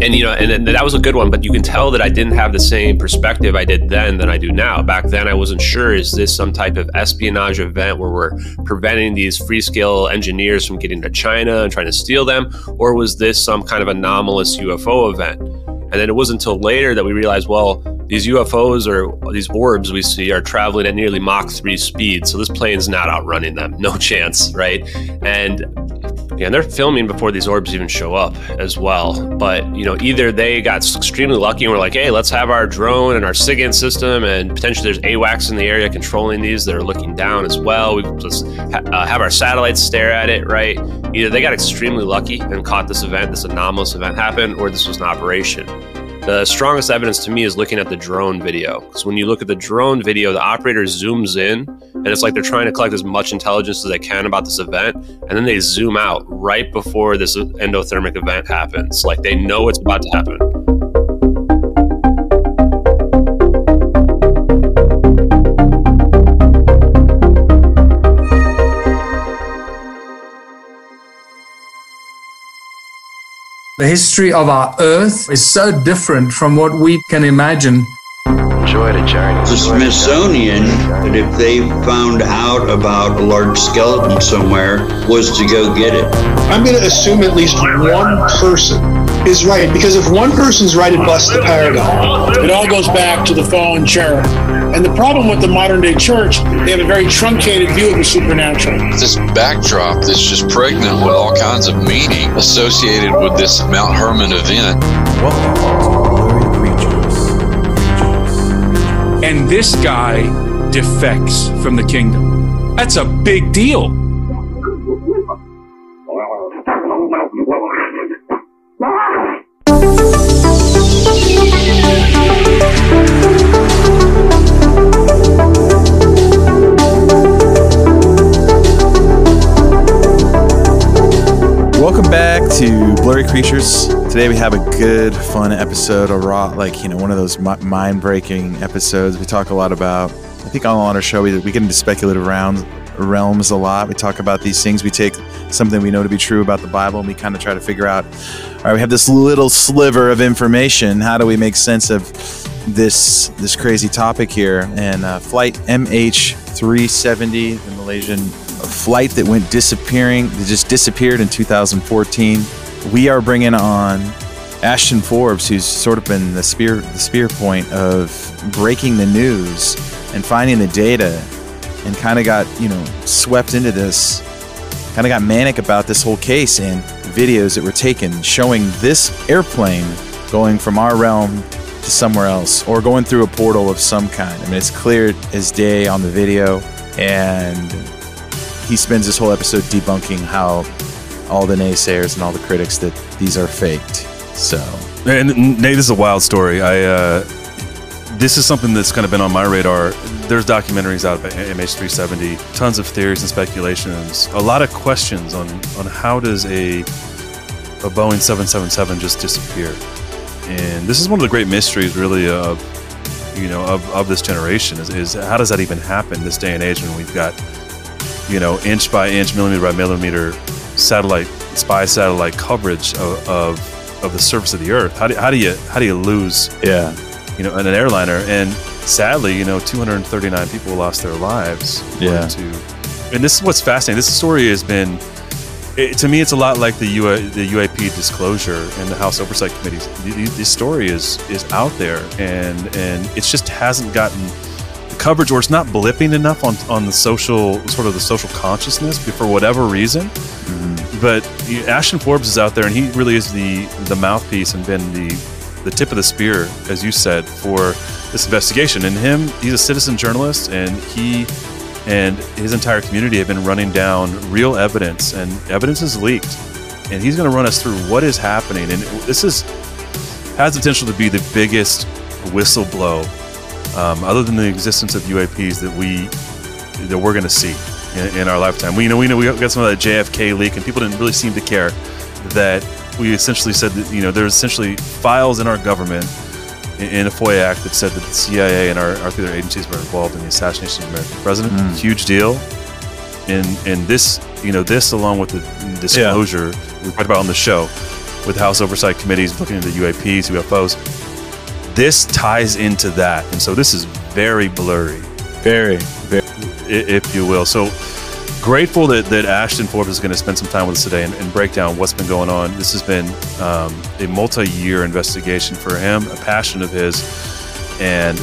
and you know and, that was a good one but you can tell that i didn't have the same perspective i did then than i do now. Back then i wasn't sure is this some type of espionage event where we're preventing these Freescale engineers from getting to china and trying to steal them? Or was this some kind of anomalous ufo event? And then it wasn't until later that we realized well these UFOs or these orbs we see are traveling at nearly Mach 3 speed. So this plane's not outrunning them. No chance, right? And yeah, and they're filming before these orbs even show up as well. But you know, either they got extremely lucky and were like, "Hey, let's have our drone and our SIGINT system, and potentially there's AWACS in the area controlling these that are looking down as well. We just ha- uh, have our satellites stare at it, right? Either they got extremely lucky and caught this event, this anomalous event happen, or this was an operation." The strongest evidence to me is looking at the drone video. Because when you look at the drone video, the operator zooms in and it's like they're trying to collect as much intelligence as they can about this event. And then they zoom out right before this endothermic event happens. Like they know it's about to happen. The history of our Earth is so different from what we can imagine. Enjoy the journey. The Smithsonian, if they found out about a large skeleton somewhere, was to go get it. I'm going to assume at least one person is right because if one person's right, it busts the paradigm. It all goes back to the fallen cherub. And the problem with the modern day church, they have a very truncated view of the supernatural. This backdrop that's just pregnant with all kinds of meaning associated with this Mount Hermon event. Welcome to Blurry Creatures. And this guy defects from the kingdom. That's a big deal. To Blurry Creatures. Today we have a good, fun episode, a raw, like, you know, one of those mind breaking episodes. We talk a lot about, I think on our show, we, we get into speculative round, realms a lot. We talk about these things. We take something we know to be true about the Bible and we kind of try to figure out, all right, we have this little sliver of information. How do we make sense of this this crazy topic here? And uh, Flight MH370, the Malaysian flight that went disappearing, that just disappeared in 2014. We are bringing on Ashton Forbes, who's sort of been the spear the spear point of breaking the news and finding the data, and kind of got you know swept into this, kind of got manic about this whole case and videos that were taken showing this airplane going from our realm to somewhere else or going through a portal of some kind. I mean, it's clear as day on the video, and he spends this whole episode debunking how all the naysayers and all the critics that these are faked. So, and Nate, this is a wild story. I uh, this is something that's kind of been on my radar. There's documentaries out about MH370, tons of theories and speculations, a lot of questions on on how does a a Boeing 777 just disappear. And this is one of the great mysteries, really, of you know of, of this generation is, is how does that even happen this day and age when we've got you know, inch by inch, millimeter by millimeter satellite, spy satellite coverage of, of, of the surface of the Earth. How do, how do you how do you lose? Yeah, you know, in an airliner, and sadly, you know, 239 people lost their lives. Yeah. To, and this is what's fascinating. This story has been. It, to me, it's a lot like the UA, the UAP disclosure and the House Oversight Committee. This story is is out there, and and it just hasn't gotten coverage or it's not blipping enough on, on the social sort of the social consciousness for whatever reason. Mm-hmm. But you Ashton Forbes is out there and he really is the the mouthpiece and been the the tip of the spear, as you said, for this investigation. And him, he's a citizen journalist and he and his entire community have been running down real evidence and evidence is leaked. And he's going to run us through what is happening. And this is has the potential to be the biggest whistleblow um, other than the existence of UAPs that we that we're going to see in, in, our lifetime. We you know we know we got some of that JFK leak, and people didn't really seem to care that we essentially said that you know there's essentially files in our government in, in a FOIA Act that said that the CIA and our, our other agencies were involved in the assassination of the American president. Mm. Huge deal. And and this you know, this along with the disclosure we talked about on the show with House Oversight Committees looking into UAPs, UFOs, this ties into that. And so this is very blurry. Very, very. If you will. So grateful that, that Ashton Forbes is going to spend some time with us today and, and break down what's been going on. This has been um, a multi year investigation for him, a passion of his. And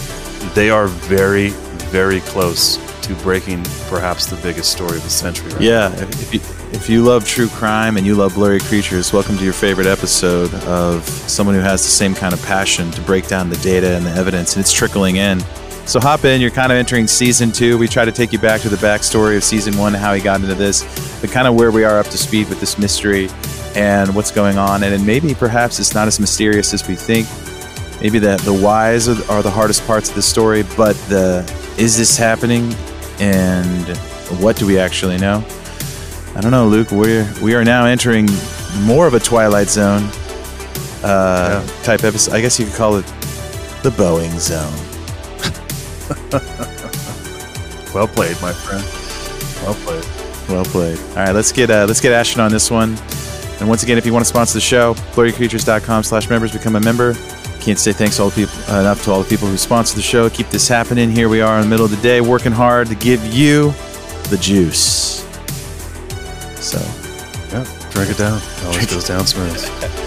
they are very, very close to breaking perhaps the biggest story of the century. Right yeah. If you, if you love true crime and you love blurry creatures, welcome to your favorite episode of someone who has the same kind of passion to break down the data and the evidence, and it's trickling in. So hop in. You're kind of entering season two. We try to take you back to the backstory of season one, how he got into this, but kind of where we are up to speed with this mystery and what's going on. And, and maybe perhaps it's not as mysterious as we think. Maybe the the whys are the hardest parts of the story, but the is this happening and what do we actually know? I don't know, Luke. We're we are now entering more of a Twilight Zone uh, yeah. type episode. I guess you could call it the Boeing Zone. well played, my friend. Well played. Well played. All right, let's get uh, let's get Ashton on this one. And once again, if you want to sponsor the show, blurrycreatures.com slash members, become a member. Can't say thanks all the people, uh, enough to all the people who sponsor the show. Keep this happening. Here we are in the middle of the day, working hard to give you the juice. So, yeah, drink it down. It always goes down smooth.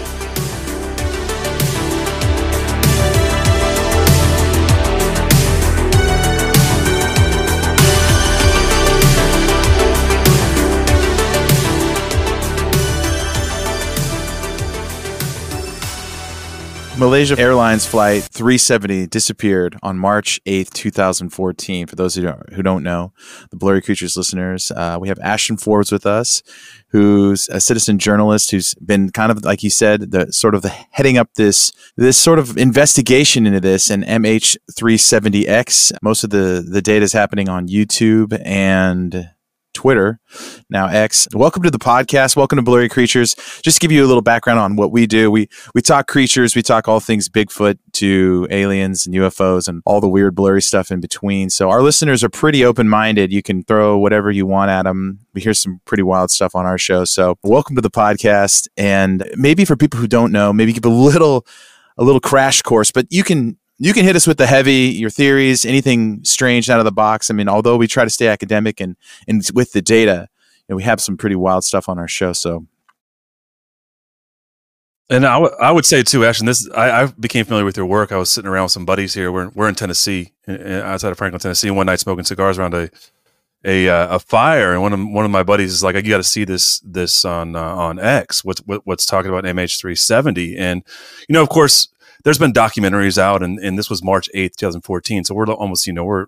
Malaysia Airlines Flight 370 disappeared on March 8th, 2014. For those who don't, who don't know, the Blurry Creatures listeners, uh, we have Ashton Forbes with us, who's a citizen journalist who's been kind of, like you said, the sort of the heading up this this sort of investigation into this and MH370X. Most of the the data is happening on YouTube and Twitter, now X. Welcome to the podcast. Welcome to Blurry Creatures. Just give you a little background on what we do. We we talk creatures, we talk all things Bigfoot to aliens and UFOs and all the weird blurry stuff in between. So our listeners are pretty open-minded. You can throw whatever you want at them. We hear some pretty wild stuff on our show. So welcome to the podcast and maybe for people who don't know, maybe give a little a little crash course, but you can you can hit us with the heavy, your theories, anything strange out of the box. I mean, although we try to stay academic and and with the data, you know, we have some pretty wild stuff on our show. So, and I, w- I would say too, Ashton, this I, I, became familiar with your work. I was sitting around with some buddies here. We're we're in Tennessee, outside of Franklin, Tennessee, one night smoking cigars around a a uh, a fire, and one of one of my buddies is like, "You got to see this this on uh, on X. What's what, what's talking about MH370?" And you know, of course there's been documentaries out, and, and this was March 8th, 2014. So we're almost, you know, we're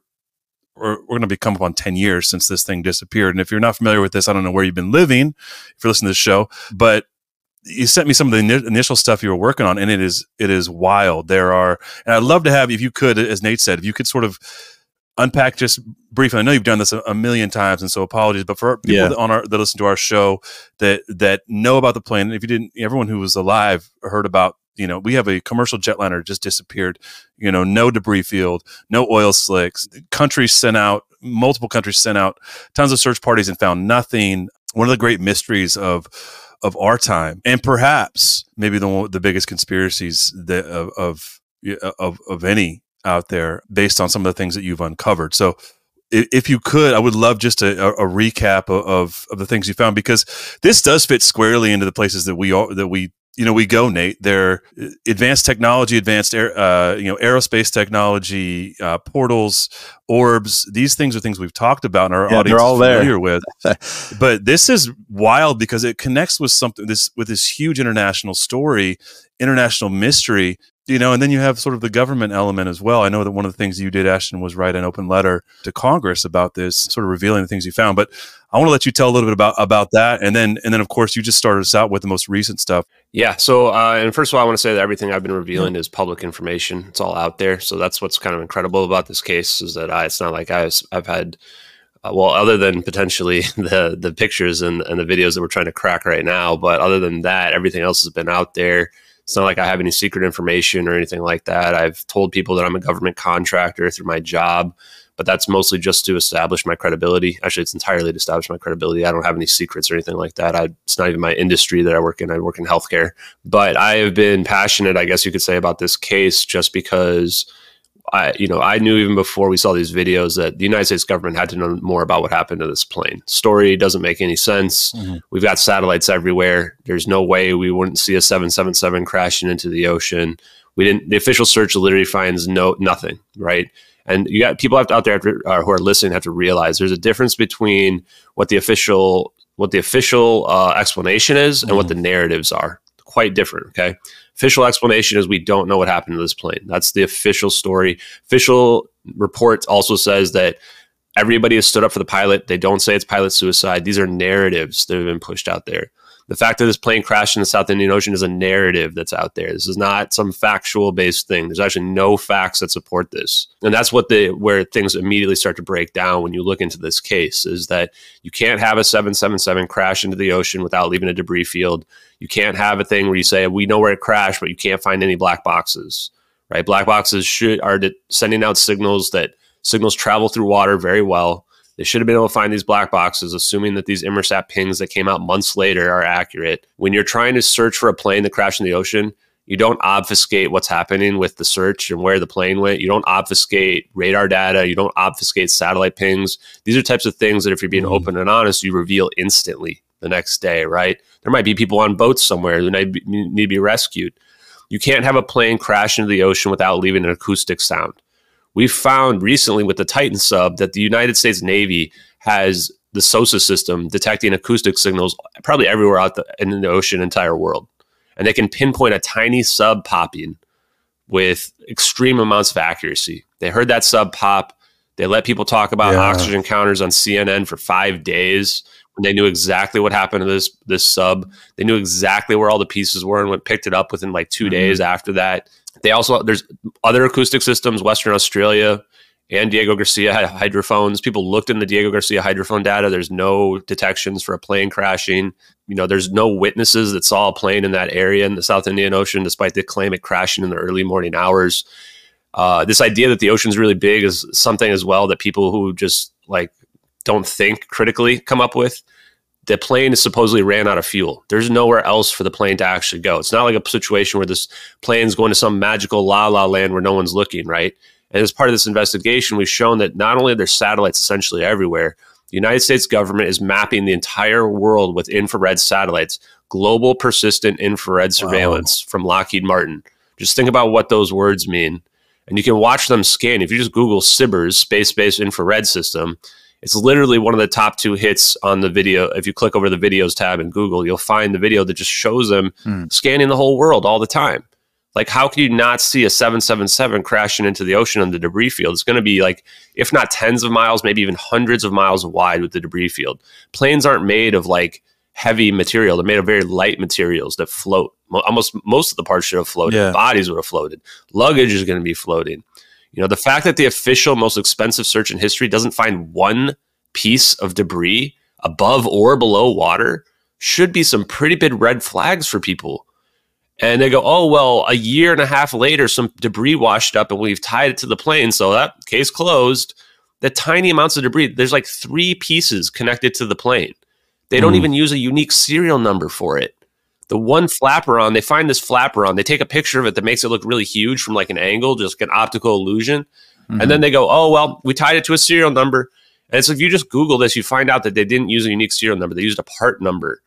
we're, we're going to be come up on 10 years since this thing disappeared. And if you're not familiar with this, I don't know where you've been living if you're listening to this show, but you sent me some of the initial stuff you were working on, and it is it is wild. There are, and I'd love to have, if you could, as Nate said, if you could sort of unpack just briefly. I know you've done this a, a million times, and so apologies. But for people yeah. that on our that listen to our show that that know about the plane, if you didn't, everyone who was alive heard about you know, we have a commercial jetliner just disappeared. You know, no debris field, no oil slicks. Countries sent out multiple countries sent out tons of search parties and found nothing. One of the great mysteries of of our time, and perhaps maybe the the biggest conspiracies that of of of, of any out there, based on some of the things that you've uncovered. So if you could, I would love just a, a, recap of, of the things you found because this does fit squarely into the places that we are that we you know we go nate. They're uh, advanced technology advanced air, uh, you know aerospace technology uh, portals orbs. These things are things we've talked about and our yeah, audience all is familiar there. with. But this is wild because it connects with something this with this huge international story international mystery you know and then you have sort of the government element as well i know that one of the things you did ashton was write an open letter to congress about this sort of revealing the things you found but I want to let you tell a little bit about about that, and then and then of course you just started us out with the most recent stuff. Yeah. So uh, and first of all, I want to say that everything I've been revealing is public information. It's all out there. So that's what's kind of incredible about this case is that I, it's not like I've I've had. Uh, well, other than potentially the the pictures and, and the videos that we're trying to crack right now, but other than that, everything else has been out there. It's not like I have any secret information or anything like that. I've told people that I'm a government contractor through my job but that's mostly just to establish my credibility. Actually, it's entirely to establish my credibility. I don't have any secrets or anything like that. I, it's not even my industry that I work in. I work in healthcare, but I have been passionate, I guess you could say, about this case just because I, you know, I knew even before we saw these videos that the United States government had to know more about what happened to this plane. Story doesn't make any sense. Mm-hmm. We've got satellites everywhere. There's no way we wouldn't see a 777 crashing into the ocean. We didn't. The official search literally finds no nothing, right? And you got people out there to, uh, who are listening have to realize there's a difference between what the official what the official uh, explanation is and mm-hmm. what the narratives are. Quite different. Okay official explanation is we don't know what happened to this plane. That's the official story. Official report also says that everybody has stood up for the pilot. They don't say it's pilot suicide. These are narratives that have been pushed out there. The fact that this plane crashed in the South Indian Ocean is a narrative that's out there. This is not some factual based thing. There's actually no facts that support this. And that's what the where things immediately start to break down when you look into this case is that you can't have a 777 crash into the ocean without leaving a debris field. You can't have a thing where you say we know where it crashed, but you can't find any black boxes. Right? Black boxes should are sending out signals that signals travel through water very well they should have been able to find these black boxes, assuming that these Inmarsat pings that came out months later are accurate. When you're trying to search for a plane that crashed in the ocean, you don't obfuscate what's happening with the search and where the plane went. You don't obfuscate radar data. You don't obfuscate satellite pings. These are types of things that, if you're being mm. open and honest, you reveal instantly the next day, right? There might be people on boats somewhere who need to be rescued. You can't have a plane crash into the ocean without leaving an acoustic sound we found recently with the Titan sub that the United States Navy has the SOSUS system detecting acoustic signals probably everywhere out the, in the ocean, entire world. And they can pinpoint a tiny sub popping with extreme amounts of accuracy. They heard that sub pop. They let people talk about yeah. oxygen counters on CNN for five days. They knew exactly what happened to this this sub. They knew exactly where all the pieces were and went picked it up within like 2 mm-hmm. days after that. They also there's other acoustic systems, Western Australia and Diego Garcia hydrophones. People looked in the Diego Garcia hydrophone data. There's no detections for a plane crashing. You know, there's no witnesses that saw a plane in that area in the South Indian Ocean, despite the claim it crashing in the early morning hours. Uh, this idea that the ocean's really big is something as well that people who just like don't think critically come up with the plane is supposedly ran out of fuel. There's nowhere else for the plane to actually go. It's not like a situation where this plane's going to some magical la la land where no one's looking, right? And as part of this investigation, we've shown that not only are there satellites essentially everywhere, the United States government is mapping the entire world with infrared satellites, global persistent infrared surveillance wow. from Lockheed Martin. Just think about what those words mean. And you can watch them scan. If you just Google SBIRS, space based infrared system, it's literally one of the top two hits on the video. If you click over the videos tab in Google, you'll find the video that just shows them mm. scanning the whole world all the time. Like, how can you not see a 777 crashing into the ocean on the debris field? It's going to be like, if not tens of miles, maybe even hundreds of miles wide with the debris field. Planes aren't made of like heavy material, they're made of very light materials that float. Almost most of the parts should have floated, yeah. bodies would have floated, luggage is going to be floating. You know, the fact that the official most expensive search in history doesn't find one piece of debris above or below water should be some pretty big red flags for people. And they go, oh, well, a year and a half later, some debris washed up and we've tied it to the plane. So that case closed. The tiny amounts of debris, there's like three pieces connected to the plane. They don't mm. even use a unique serial number for it the one flaperon, they find this flaperon, they take a picture of it that makes it look really huge from like an angle, just an optical illusion. Mm-hmm. And then they go, oh, well, we tied it to a serial number. And so if you just Google this, you find out that they didn't use a unique serial number. They used a part number.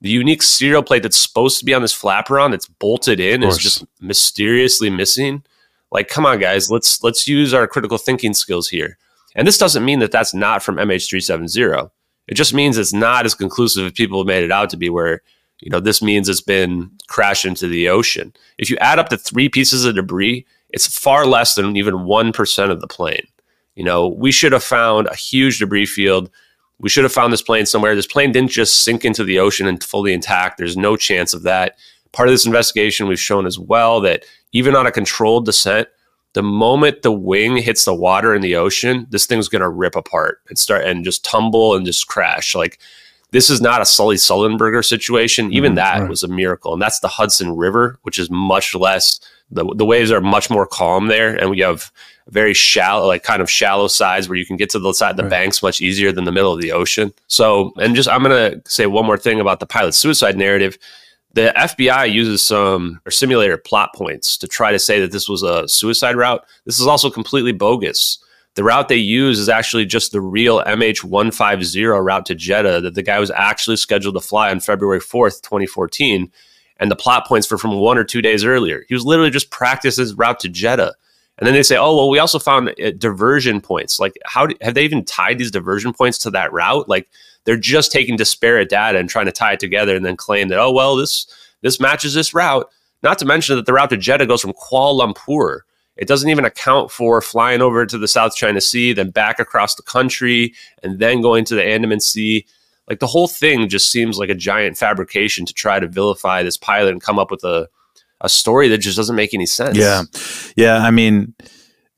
The unique serial plate that's supposed to be on this flaperon that's bolted in is just mysteriously missing. Like, come on, guys, let's let's use our critical thinking skills here. And this doesn't mean that that's not from MH370. It just means it's not as conclusive as people have made it out to be, where you know, this means it's been crashed into the ocean. If you add up the three pieces of debris, it's far less than even 1% of the plane. You know, we should have found a huge debris field. We should have found this plane somewhere. This plane didn't just sink into the ocean and fully intact. There's no chance of that. Part of this investigation, we've shown as well that even on a controlled descent, the moment the wing hits the water in the ocean, this thing's going to rip apart and start and just tumble and just crash. Like this is not a Sully Sullenberger situation. Even Mhm, that right. was a miracle. And that's the Hudson River, which is much less, the, the waves are much more calm there. And we have very shallow, like kind of shallow sides where you can get to the side of the Right. banks much easier than the middle of the ocean. So, and just, I'm going to say one more thing about the pilot suicide narrative. The FBI uses some or simulator plot points to try to say that this was a suicide route. This is also completely bogus. The route they use is actually just the real MH150 route to Jeddah that the guy was actually scheduled to fly on February 4th, 2014. And the plot points were from one or two days earlier. He was literally just practicing his route to Jeddah. And then they say, oh, well, we also found uh, diversion points. Like, how do, have they even tied these diversion points to that route? Like, they're just taking disparate data and trying to tie it together and then claim that, oh, well, this this matches this route. Not to mention that the route to Jeddah goes from Kuala Lumpur. It doesn't even account for flying over to the South China Sea, then back across the country, and then going to the Andaman Sea. Like the whole thing just seems like a giant fabrication to try to vilify this pilot and come up with a a story that just doesn't make any sense. Yeah, yeah. I mean,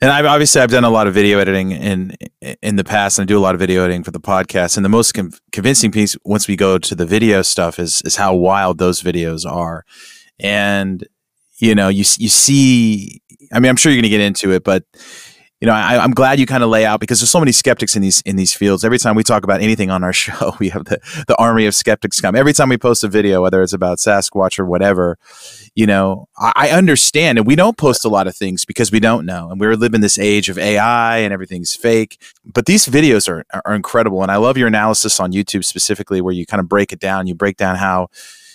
and I've obviously I've done a lot of video editing in in the past, and I do a lot of video editing for the podcast. And the most con- convincing piece, once we go to the video stuff, is is how wild those videos are. And you know, you you see. I mean, I'm sure you're going to get into it, but you know, I, I'm glad you kind of lay out because there's so many skeptics in these in these fields. Every time we talk about anything on our show, we have the the army of skeptics come. Every time we post a video, whether it's about Sasquatch or whatever, you know, I, I understand, and we don't post a lot of things because we don't know, and we're living this age of AI and everything's fake. But these videos are are incredible, and I love your analysis on YouTube specifically, where you kind of break it down. You break down how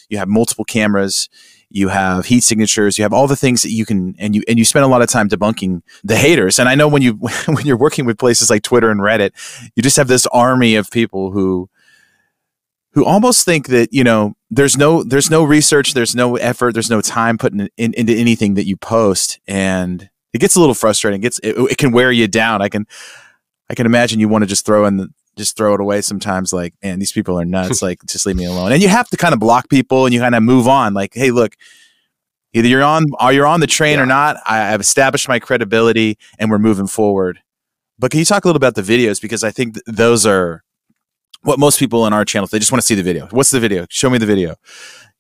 you have multiple cameras you have heat signatures you have all the things that you can and you and you spend a lot of time debunking the haters. And i know when you when you're working with places like twitter and reddit you just have this army of people who who almost think that you know there's no there's no research there's no effort there's no time put in, in, into anything that you post. And it gets a little frustrating. It gets it, it can wear you down. I can i can imagine you want to just throw in the just throw it away sometimes like man these people are nuts like just leave me alone. And you have to kind of block people and you kind of move on like hey look either you're on are you're on the train or not? I, i've established my credibility and we're moving forward. But can you talk a little about the videos? Because i think th- those are what most people in our channel they just want to see the video what's the video show me the video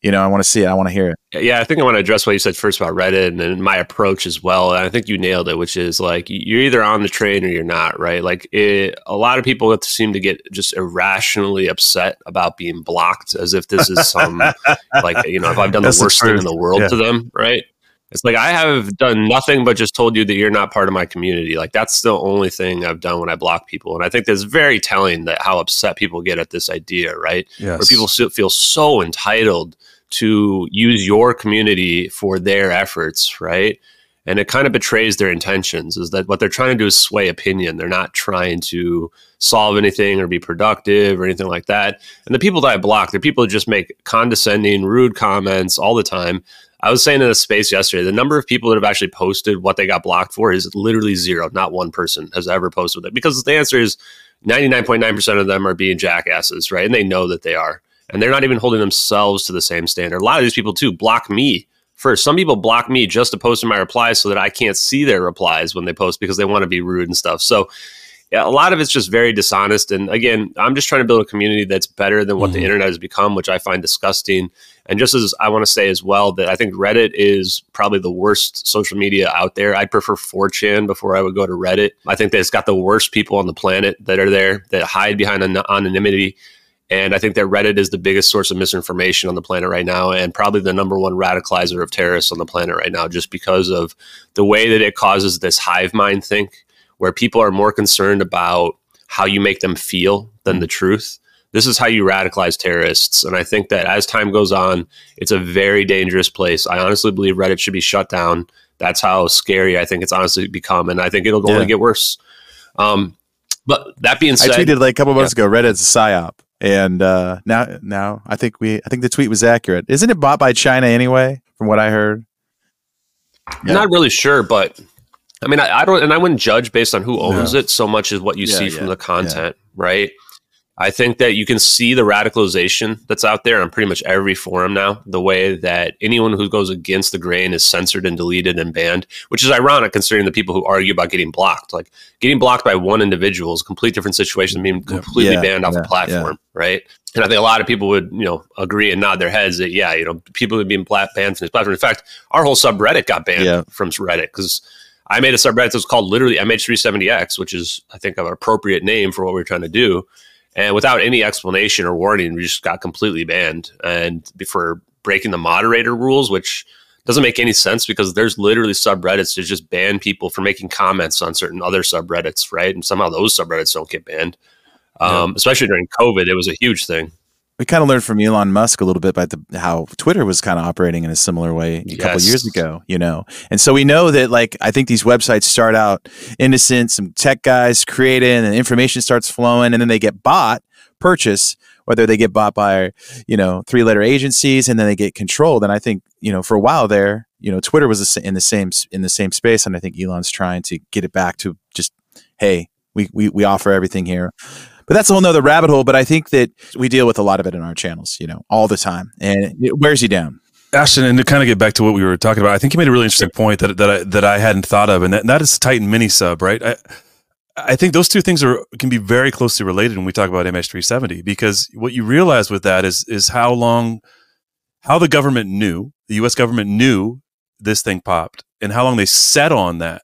you know i want to see it i want to hear it Yeah, I think I want to address what you said first about Reddit and, and my approach as well. And I think you nailed it, which is like you're either on the train or you're not, right? Like it, a lot of people seem to get just irrationally upset about being blocked, as if this is some like you know if I've done the That's the worst thing in the world Yeah. to them, right? It's like I have done nothing but just told you that you're not part of my community. Like that's the only thing I've done when I block people, and I think that's very telling that how upset people get at this idea, right? Yes. Where people feel so entitled to use your community for their efforts, right? And it kind of betrays their intentions. Is that what they're trying to do is sway opinion? They're not trying to solve anything or be productive or anything like that. And the people that I block, they're people who just make condescending, rude comments all the time. I was saying in a space yesterday, the number of people that have actually posted what they got blocked for is literally zero. Not one person has ever posted it because the answer is 99.9% of them are being jackasses, right? And they know that they are. And they're not even holding themselves to the same standard. A lot of these people, too, block me first. Some people block me just to post in my replies so that I can't see their replies when they post because they want to be rude and stuff. So, yeah, a lot of it's just very dishonest. And again, I'm just trying to build a community that's better than what the mm-hmm. internet has become, which I find disgusting. And just as I want to say as well that I think Reddit is probably the worst social media out there. I'd prefer 4chan before I would go to Reddit. I think that it's got the worst people on the planet that are there that hide behind an- anonymity. And I think that Reddit is the biggest source of misinformation on the planet right now, and probably the number one radicalizer of terrorists on the planet right now, just because of the way that it causes this hive mind think, where people are more concerned about how you make them feel than the truth. This is how you radicalize terrorists. And I think that as time goes on, it's a very dangerous place. I honestly believe Reddit should be shut down. That's how scary I think it's honestly become. And I think it'll Yeah. only get worse. Um, but that being said, I tweeted like a couple months ago, Reddit's a psyop. And uh, now, now I think we, I think the tweet was accurate. Isn't it bought by China anyway? From what I heard. I'm not really sure, but I mean, I, I don't, and I wouldn't judge based on who owns No. it so much as what you Yeah, see yeah, from the content, right? I think that you can see the radicalization that's out there on pretty much every forum now. The way that anyone who goes against the grain is censored and deleted and banned, which is ironic considering the people who argue about getting blocked. Like getting blocked by one individual is a complete different situation than being completely Yeah, banned off yeah, a platform, right? And I think a lot of people would, you know, agree and nod their heads that yeah, you know, people would be banned from this platform. In fact, our whole subreddit got banned Yeah. from Reddit because I made a subreddit that was called literally MH370X, which is I think an appropriate name for what we are trying to do. And without any explanation or warning, we just got completely banned and for breaking the moderator rules, which doesn't make any sense because there's literally subreddits to just ban people for making comments on certain other subreddits, right? And somehow those subreddits don't get banned. Um, Especially during COVID, it was a huge thing. We kind of learned from Elon Musk a little bit about the, how Twitter was kind of operating in a similar way a couple Yes. years ago, you know. And so we know that, like, I think these websites start out innocent, some tech guys create it, and information starts flowing, and then they get bought, purchase, whether they get bought by, you know, three letter agencies, and then they get controlled. And I think, you know, for a while there, you know, Twitter was in the same in the same space, and I think Elon's trying to get it back to just, hey, we we, we offer everything here. But that's a whole nother rabbit hole. But I think that we deal with a lot of it in our channels, you know, all the time, and it wears you down. Ashton, and to kind of get back to what we were talking about, I think you made a really interesting point that that I, that I hadn't thought of, and that, that is Titan mini sub, right? I, I think those two things are can be very closely related when we talk about MH370 because what you realize with that is is how long, how the government knew, the U.S. government knew this thing popped, and how long they set on that.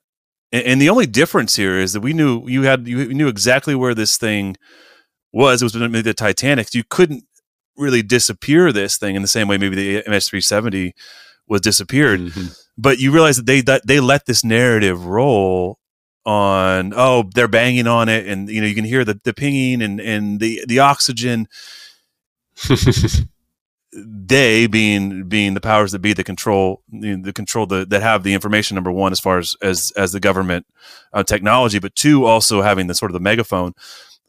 And, and the only difference here is that we knew you had you knew exactly where this thing was. It was maybe the Titanic. You couldn't really disappear this thing in the same way maybe the MH370 was disappeared. Mm-hmm. But you realize that they that they let this narrative roll on oh they're banging on it and you know you can hear the, the pinging and and the the oxygen they being being the powers that be that control the, control the, that have the information number one as far as as as the government uh, technology but two also having the sort of the megaphone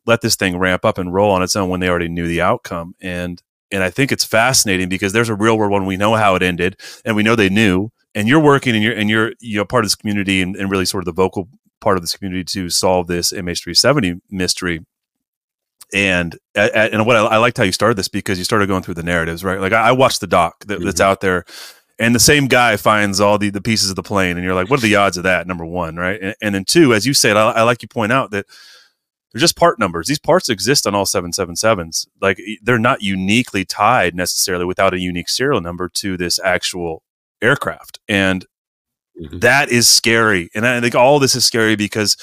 let this thing ramp up and roll on its own when they already knew the outcome. And and I think it's fascinating because there's a real world one we know how it ended and we know they knew and you're working and you're and you're you know part of this community and, and really sort of the vocal part of this community to solve this MH370 mystery and and what I, I liked how you started this because you started going through the narratives, right? Like I, I watched the doc that, that's mm-hmm. out there, and the same guy finds all the the pieces of the plane, and you're like, what are the odds of that? Number one, right? And, and then two, as you said, I, I like you point out that they're just part numbers. These parts exist on all seven seven sevens. Like they're not uniquely tied necessarily without a unique serial number to this actual aircraft, and mm-hmm. that is scary. And I think all this is scary because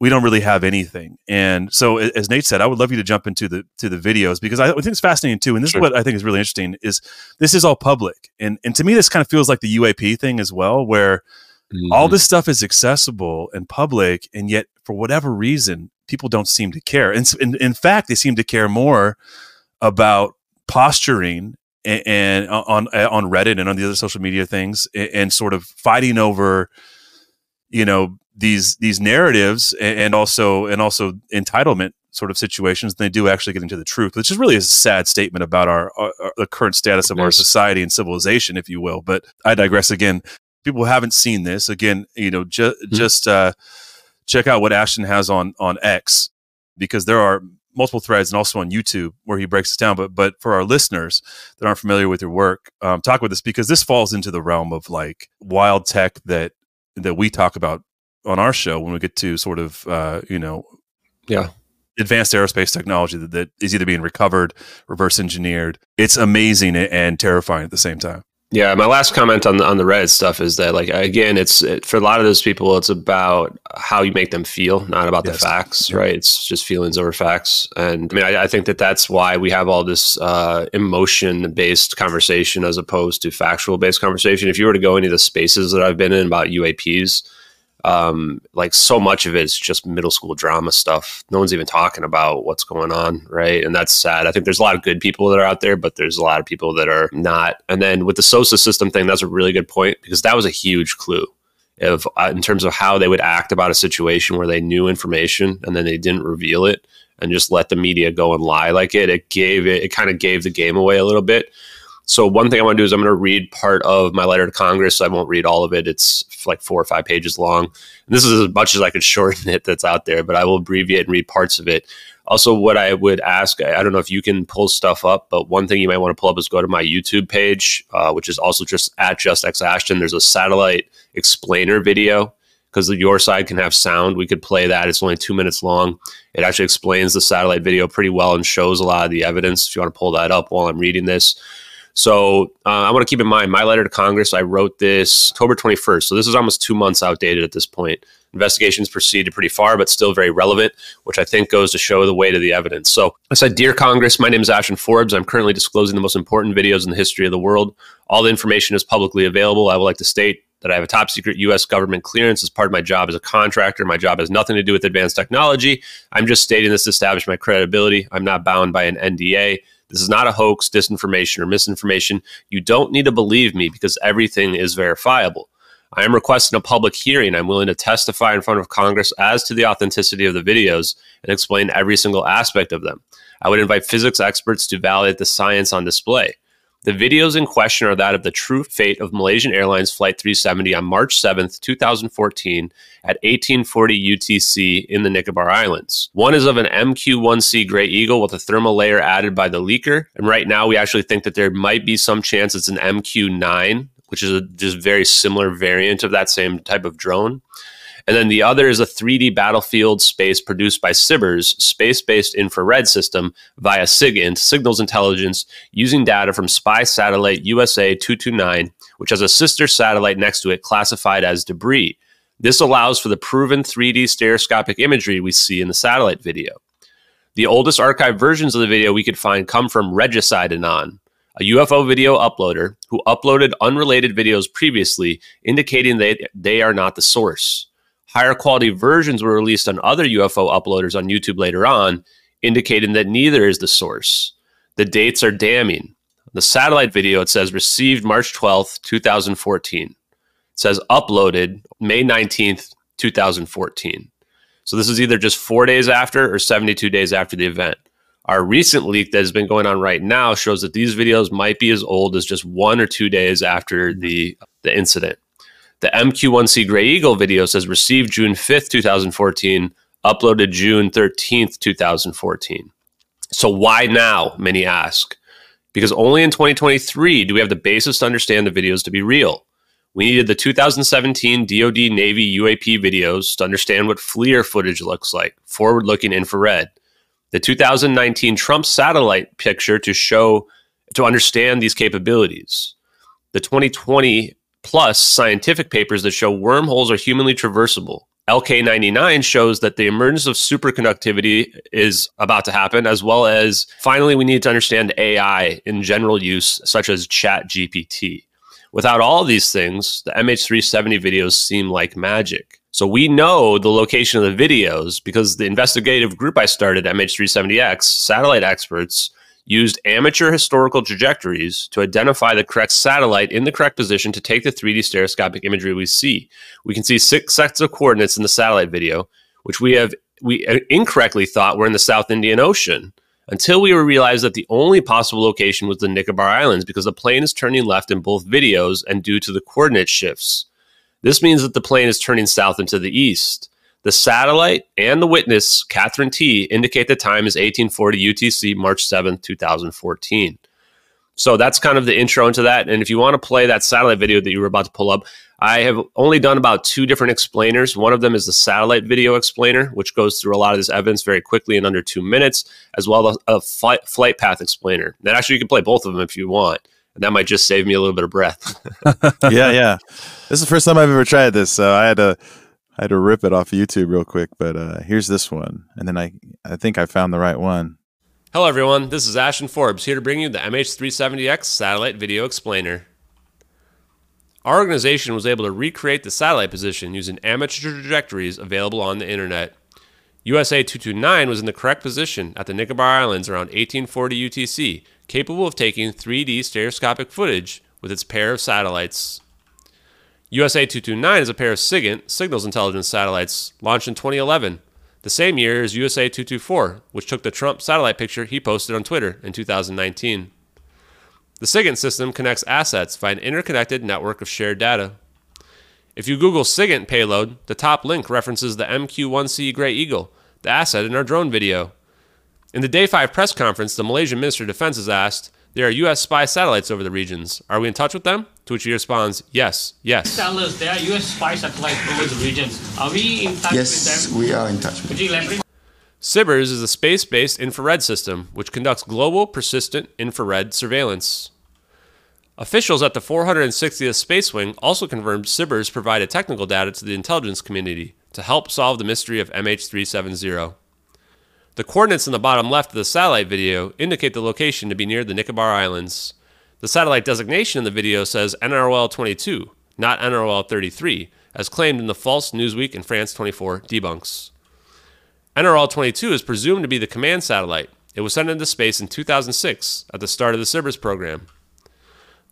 we don't really have anything. And so, as Nate said, I would love you to jump into the to the videos because I think it's fascinating too. And this Sure. is what I think is really interesting is this is all public, and and to me, this kind of feels like the UAP thing as well, where all mm-hmm. this stuff is accessible and public, and yet for whatever reason, people don't seem to care. And in, in fact, they seem to care more about posturing and, and on eh, on Reddit and on the other social media things, and, and sort of fighting over, you know, these these narratives and, also and also entitlement sort of situations they do actually get into the truth, which is really a sad statement about our, our, our the current status of our society and civilization, if you will. But I digress again. People haven't seen this again, you know, ju- just uh, check out what Ashton has on on X because there are multiple threads and also on YouTube where he breaks this down. But but for our listeners that aren't familiar with your work, um, talk about this because this falls into the realm of like wild tech that that we talk about on our show when we get to sort of uh, you know Yeah. advanced aerospace technology that, that is either being recovered, reverse engineered. It's amazing and terrifying at the same time. Yeah, my last comment on the on the Reddit stuff is that like again, it's it, for a lot of those people, it's about how you make them feel, not about Yes. the facts, right? It's just feelings over facts, and I mean, I, I think that that's why we have all this uh, emotion based conversation as opposed to factual based conversation. If you were to go into the spaces that I've been in about UAPs, um, like so much of it is just middle school drama stuff. No one's even talking about what's going on, right? And that's sad. I think there's a lot of good people that are out there, but there's a lot of people that are not. And then with the SOSUS system thing, that's a really good point because that was a huge clue of uh, in terms of how they would act about a situation where they knew information and then they didn't reveal it and just let the media go and lie like it. It gave it. It kind of gave the game away a little bit. So one thing I want to do is I'm going to read part of my letter to Congress. I won't read all of it. It's like four or five pages long. And this is as much as I could shorten it that's out there, but I will abbreviate and read parts of it. Also, what I would ask, I I don't know if you can pull stuff up, but one thing you might want to pull up is go to my YouTube page, uh, which is also just at Just X Ashton. There's a satellite explainer video because your side can have sound. We could play that. It's only two minutes long. It actually explains the satellite video pretty well and shows a lot of the evidence. If you want to pull that up while I'm reading this. So uh, I want to keep in mind my letter to Congress. I wrote this October 21st. So this is almost two months outdated at this point. Investigations proceeded pretty far, but still very relevant, which I think goes to show the weight of the evidence. So I said, Dear Congress, my name is Ashton Forbes. I'm currently disclosing the most important videos in the history of the world. All the information is publicly available. I would like to state that I have a top secret U.S. government clearance as part of my job as a contractor. My job has nothing to do with advanced technology. I'm just stating this to establish my credibility. I'm not bound by an NDA. This is not a hoax, disinformation, or misinformation. You don't need to believe me because everything is verifiable. I am requesting a public hearing. I'm willing to testify in front of Congress as to the authenticity of the videos and explain every single aspect of them. I would invite physics experts to validate the science on display. The videos in question are that of the true fate of Malaysian Airlines Flight 370 on March 7th, 2014, at 1840 UTC in the Nicobar Islands. One is of an MQ-1C Gray Eagle with a thermal layer added by the leaker, and right now we actually think that there might be some chance it's an MQ-9, which is a just very similar variant of that same type of drone. And then the other is a 3D battlefield space produced by SBIRS space based infrared system via SIGINT, Signals Intelligence, using data from spy satellite USA 229, which has a sister satellite next to it classified as debris. This allows for the proven 3D stereoscopic imagery we see in the satellite video. The oldest archived versions of the video we could find come from Regicide Anon, a UFO video uploader who uploaded unrelated videos previously, indicating that they are not the source. Higher quality versions were released on other UFO uploaders on YouTube later on, indicating that neither is the source. The dates are damning. The satellite video, it says received March 12th, 2014. It says uploaded May 19th, 2014. So this is either just four days after or 72 days after the event. Our recent leak that has been going on right now shows that these videos might be as old as just one or two days after the, the incident. The MQ1C Gray Eagle video says received June 5th, 2014, uploaded June 13th, 2014. So why now? Many ask. Because only in 2023 do we have the basis to understand the videos to be real. We needed the 2017 DoD Navy UAP videos to understand what FLIR footage looks like, forward looking infrared. The 2019 Trump satellite picture to show, to understand these capabilities. The 2020 plus scientific papers that show wormholes are humanly traversable. LK99 shows that the emergence of superconductivity is about to happen, as well as finally, we need to understand AI in general use, such as ChatGPT. Without all these things, the MH370 videos seem like magic. So we know the location of the videos because the investigative group I started, MH370X, satellite experts, used amateur historical trajectories to identify the correct satellite in the correct position to take the 3D stereoscopic imagery we see. We can see six sets of coordinates in the satellite video, which we have we incorrectly thought were in the South Indian Ocean until we realized that the only possible location was the Nicobar Islands because the plane is turning left in both videos and due to the coordinate shifts. This means that the plane is turning south into the east. The satellite and the witness, Katherine Tee, indicate the time is 1840 UTC, March 7th, 2014. So that's kind of the intro into that. And if you want to play that satellite video that you were about to pull up, I have only done about two different explainers. One of them is the satellite video explainer, which goes through a lot of this evidence very quickly in under two minutes, as well as a flight, flight path explainer. And actually, you can play both of them if you want. And that might just save me a little bit of breath. yeah, yeah. This is the first time I've ever tried this, so I had to I had to rip it off YouTube real quick, but uh, here's this one, and then I I think I found the right one. Hello, everyone. This is Ashton Forbes here to bring you the MH370X Satellite Video Explainer. Our organization was able to recreate the satellite position using amateur trajectories available on the internet. USA 229 was in the correct position at the Nicobar Islands around 1840 UTC, capable of taking 3D stereoscopic footage with its pair of satellites. USA 229 is a pair of SIGINT, Signals Intelligence satellites, launched in 2011, the same year as USA 224, which took the Trump satellite picture he posted on Twitter in 2019. The SIGINT system connects assets via an interconnected network of shared data. If you Google SIGINT payload, the top link references the MQ-1C Gray Eagle, the asset in our drone video. In the Day 5 press conference, the Malaysian Minister of Defense is asked, There are U.S. spy satellites over the regions. Are we in touch with them? To which he responds, Yes, yes. Tell us there are U.S. spy satellites over the regions. Are we in touch yes, with them? Yes, we are in touch with Could you elaborate? SBIRS is a space based infrared system which conducts global persistent infrared surveillance. Officials at the 460th Space Wing also confirmed SBIRS provided technical data to the intelligence community to help solve the mystery of MH370. The coordinates in the bottom left of the satellite video indicate the location to be near the Nicobar Islands. The satellite designation in the video says NROL 22, not NROL 33, as claimed in the false Newsweek and France 24 debunks. NROL 22 is presumed to be the command satellite. It was sent into space in 2006 at the start of the SBIRS program.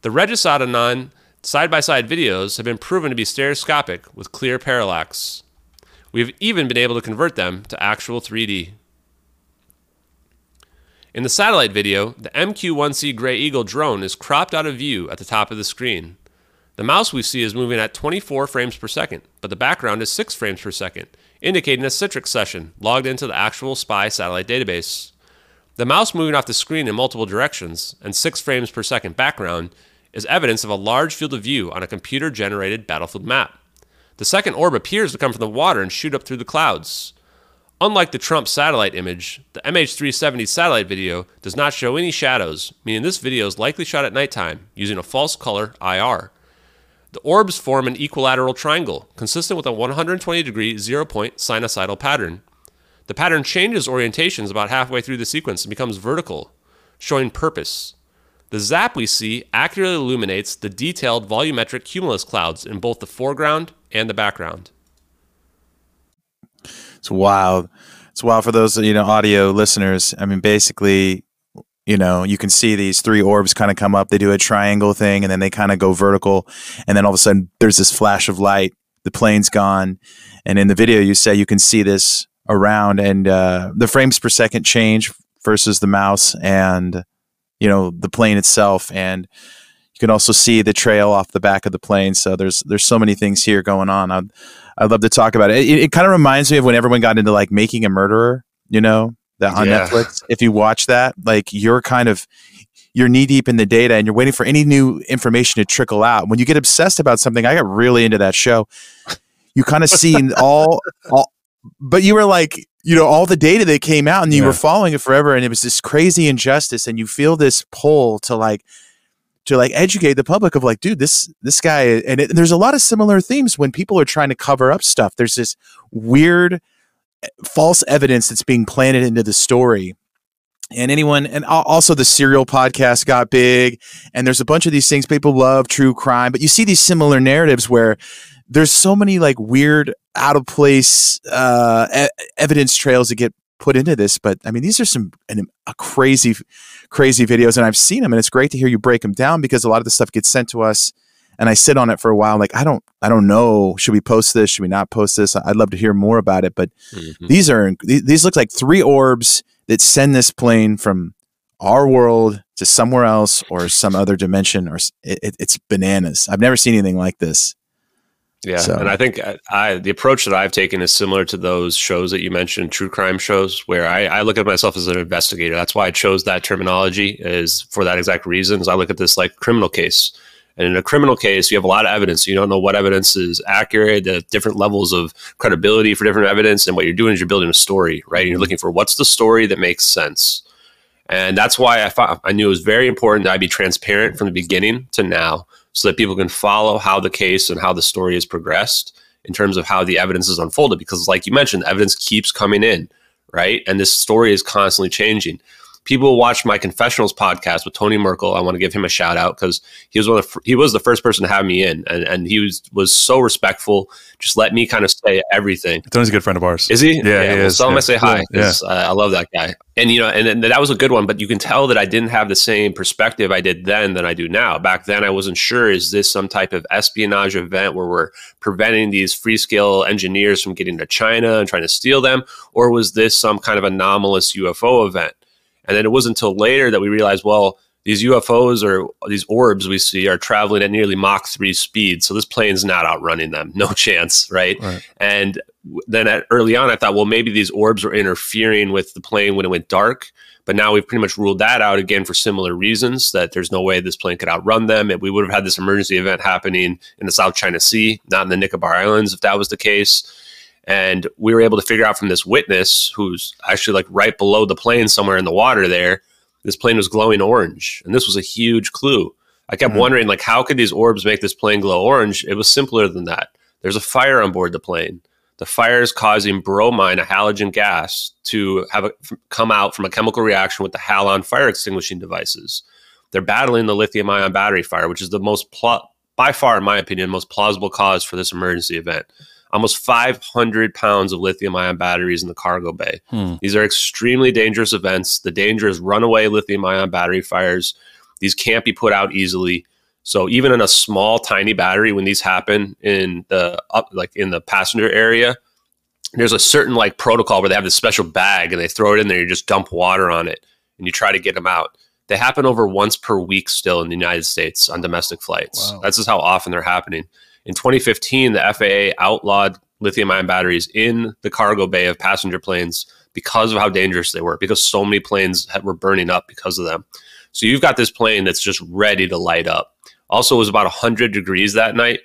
The Regicide Anon side by side videos have been proven to be stereoscopic with clear parallax. We have even been able to convert them to actual 3D. In the satellite video, the MQ-1C Grey Eagle drone is cropped out of view at the top of the screen. The mouse we see is moving at 24 frames per second, but the background is 6 frames per second, indicating a Citrix session logged into the actual SPY satellite database. The mouse moving off the screen in multiple directions and 6 frames per second background is evidence of a large field of view on a computer generated battlefield map. The second orb appears to come from the water and shoot up through the clouds. Unlike the Trump satellite image, the MH370 satellite video does not show any shadows, meaning this video is likely shot at nighttime using a false color IR. The orbs form an equilateral triangle, consistent with a 120 degree zero point sinusoidal pattern. The pattern changes orientations about halfway through the sequence and becomes vertical, showing purpose. The zap we see accurately illuminates the detailed volumetric cumulus clouds in both the foreground and the background. It's wild. It's wild for those you know audio listeners. I mean, basically, you know, you can see these three orbs kind of come up. They do a triangle thing, and then they kind of go vertical, and then all of a sudden there's this flash of light. The plane's gone, and in the video you say you can see this around, and uh, the frames per second change versus the mouse, and you know the plane itself, and you can also see the trail off the back of the plane. So there's there's so many things here going on. I'd, I'd love to talk about it. It, it kind of reminds me of when everyone got into like making a murderer, you know, that on Yeah. Netflix. If you watch that, like you're kind of you're knee deep in the data and you're waiting for any new information to trickle out. When you get obsessed about something, I got really into that show. You kind of see all, all, but you were like, you know, all the data that came out and you Yeah. were following it forever, and it was this crazy injustice, and you feel this pull to like to like educate the public of like, dude, this this guy, and, it, and there's a lot of similar themes when people are trying to cover up stuff. There's this weird eh, false evidence that's being planted into the story. And anyone, and also the serial podcast got big, and there's a bunch of these things people love, true crime, but you see these similar narratives where there's so many like weird, out of place uh, e- evidence trails that get put into this. But I mean, these are some an, a uh, crazy, crazy videos, and I've seen them, and it's great to hear you break them down because a lot of the stuff gets sent to us, and I sit on it for a while. Like I don't, I don't know, should we post this? Should we not post this? I'd love to hear more about it, but mm-hmm. these are these, look like three orbs that send this plane from our world to somewhere else or some other dimension or it- it's bananas i've never seen anything like this Yeah, So- and I think I, I the approach that I've taken is similar to those shows that you mentioned, true crime shows, where I, I look at myself as an investigator. That's why I chose that terminology is for that exact reason. Is I look at this like criminal case, and in a criminal case, you have a lot of evidence. You don't know what evidence is accurate, the different levels of credibility for different evidence, and what you're doing is you're building a story, right? And you're looking for what's the story that makes sense. And that's why I thought I knew it was very important that I be transparent from the beginning to now so that people can follow how the case and how the story has progressed in terms of how the evidence is unfolded. Because, like you mentioned, evidence keeps coming in, right? And this story is constantly changing. People watch my confessionals podcast with Tony Merkel. I want to give him a shout out because he was one of the, he was the first person to have me in, and, and he was was so respectful. Just let me kind of say everything. Tony's a good friend of ours. Is he? Yeah, he well, is, Tell him yeah. I say hi. Yeah. uh, I love that guy. And you know, and, and that was a good one. But you can tell that I didn't have the same perspective I did then than I do now. Back then, I wasn't sure is this some type of espionage event where we're preventing these Freescale engineers from getting to China and trying to steal them, or was this some kind of anomalous UFO event? And then it wasn't until later that we realized, well, these UFOs or these orbs we see are traveling at nearly Mach 3 speed. So this plane's not outrunning them. No chance, right? Right. And then at, early on, I thought, well, maybe these orbs were interfering with the plane when it went dark. But now we've pretty much ruled that out again for similar reasons that there's no way this plane could outrun them. And we would have had this emergency event happening in the South China Sea, not in the Nicobar Islands, if that was the case. And we were able to figure out from this witness who's actually like right below the plane somewhere in the water there, this plane was glowing orange. And this was a huge clue. I kept mm-hmm. wondering, like, how could these orbs make this plane glow orange? It was simpler than that. There's a fire on board the plane. The fire is causing bromine, a halogen gas, to have a, come out from a chemical reaction with the halon fire extinguishing devices. They're battling the lithium ion battery fire, which is the most, pl- by far, in my opinion, most plausible cause for this emergency event. Almost 500 pounds of lithium ion batteries in the cargo bay. Hmm. These are extremely dangerous events. The danger is runaway lithium ion battery fires. These can't be put out easily. So even in a small, tiny battery, when these happen in the up, like in the passenger area, there's a certain like protocol where they have this special bag and they throw it in there. You just dump water on it and you try to get them out. They happen over once per week still in the United States on domestic flights. Wow. That's just how often they're happening. In 2015, the FAA outlawed lithium ion batteries in the cargo bay of passenger planes because of how dangerous they were, because so many planes had, were burning up because of them. So you've got this plane that's just ready to light up. Also, it was about 100 degrees that night.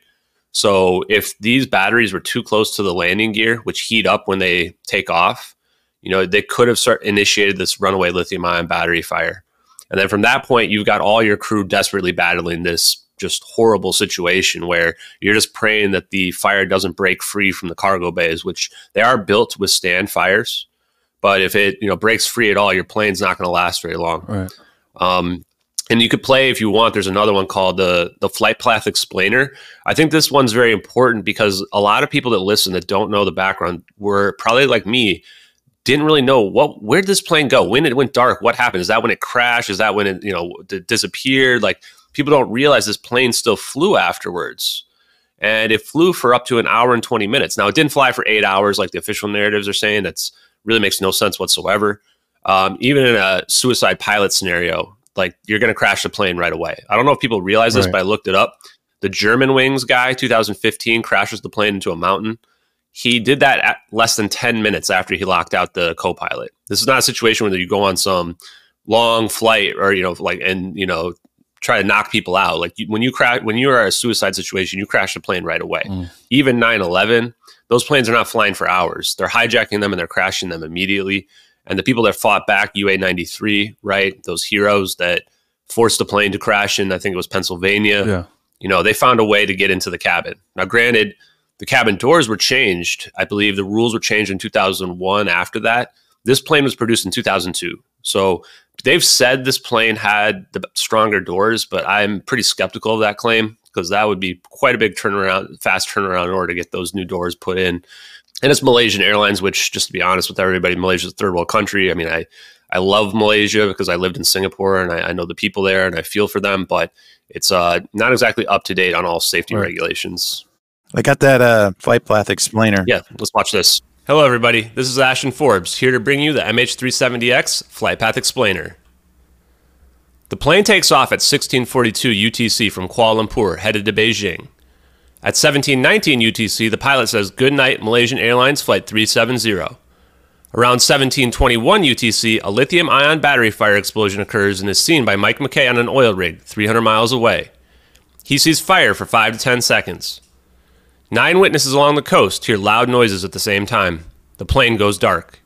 So if these batteries were too close to the landing gear, which heat up when they take off, you know, they could have start, initiated this runaway lithium ion battery fire. And then from that point, you've got all your crew desperately battling this just horrible situation where you're just praying that the fire doesn't break free from the cargo bays, which they are built to withstand fires. But if it, you know, breaks free at all, your plane's not going to last very long. Right. Um, and you could play if you want. There's another one called the the flight path explainer. I think this one's very important because a lot of people that listen that don't know the background were probably like me, didn't really know what where did this plane go when it went dark. What happened? Is that when it crashed? Is that when it you know d- disappeared? Like people don't realize this plane still flew afterwards. And it flew for up to an hour and 20 minutes. Now, it didn't fly for eight hours like the official narratives are saying. That's really makes no sense whatsoever. Um, even in a suicide pilot scenario, like you're going to crash the plane right away. I don't know if people realize this, right. but I looked it up. The Germanwings guy, 2015, crashes the plane into a mountain. He did that at less than 10 minutes after he locked out the co-pilot. This is not a situation where you go on some long flight or you know like and you know try to knock people out. Like you, when you crash when you are a suicide situation, you crash the plane right away. Mm. Even 9/11, those planes are not flying for hours. They're hijacking them and they're crashing them immediately and the people that fought back UA 93, right? Those heroes that forced the plane to crash in, I think it was Pennsylvania. Yeah. You know, they found a way to get into the cabin. Now, granted, the cabin doors were changed. I believe the rules were changed in 2001 after that. This plane was produced in 2002. So they've said this plane had the stronger doors, but I'm pretty skeptical of that claim because that would be quite a big turnaround, fast turnaround in order to get those new doors put in and it's Malaysian Airlines, which, just to be honest with everybody, Malaysia's a third world country. I mean, I I love Malaysia because I lived in Singapore and I, I know the people there and I feel for them, but it's uh, not exactly up to date on all safety right. regulations. I got that uh, flight path explainer. Yeah, let's watch this. Hello, everybody. This is Ashton Forbes here to bring you the MH370X flight path explainer. The plane takes off at 1642 UTC from Kuala Lumpur, headed to Beijing. At 1719 UTC, the pilot says, Good night, Malaysian Airlines Flight 370. Around 1721 UTC, a lithium ion battery fire explosion occurs and is seen by Mike McKay on an oil rig 300 miles away. He sees fire for 5 to 10 seconds. Nine witnesses along the coast hear loud noises at the same time. The plane goes dark.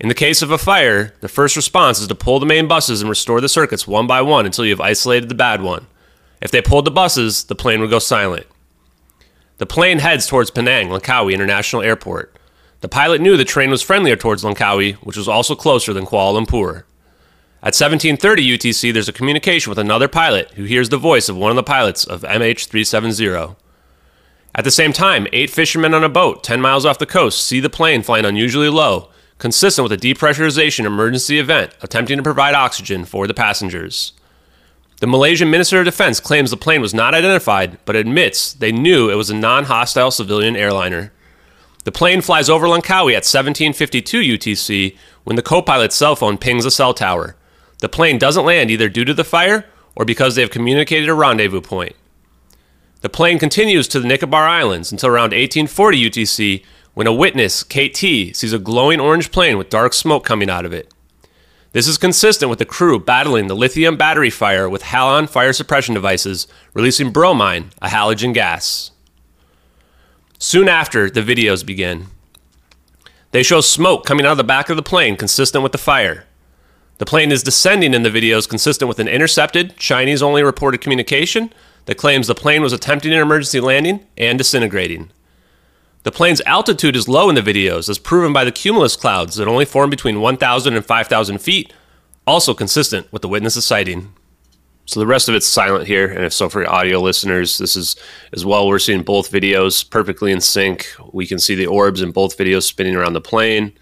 In the case of a fire, the first response is to pull the main buses and restore the circuits one by one until you have isolated the bad one. If they pulled the buses, the plane would go silent. The plane heads towards Penang, Langkawi International Airport. The pilot knew the train was friendlier towards Langkawi, which was also closer than Kuala Lumpur. At 1730 UTC, there's a communication with another pilot who hears the voice of one of the pilots of MH370. At the same time, eight fishermen on a boat 10 miles off the coast see the plane flying unusually low, consistent with a depressurization emergency event attempting to provide oxygen for the passengers. The Malaysian Minister of Defense claims the plane was not identified, but admits they knew it was a non hostile civilian airliner. The plane flies over Langkawi at 1752 UTC when the co pilot's cell phone pings a cell tower. The plane doesn't land either due to the fire or because they have communicated a rendezvous point. The plane continues to the Nicobar Islands until around 1840 UTC when a witness, KT, sees a glowing orange plane with dark smoke coming out of it. This is consistent with the crew battling the lithium battery fire with halon fire suppression devices, releasing bromine, a halogen gas. Soon after, the videos begin. They show smoke coming out of the back of the plane, consistent with the fire. The plane is descending in the videos, consistent with an intercepted, Chinese only reported communication that claims the plane was attempting an emergency landing and disintegrating. The plane's altitude is low in the videos, as proven by the cumulus clouds that only form between 1,000 and 5,000 feet, also consistent with the witness's sighting. So the rest of it's silent here, and if so for audio listeners, this is as well. We're seeing both videos perfectly in sync. We can see the orbs in both videos spinning around the plane.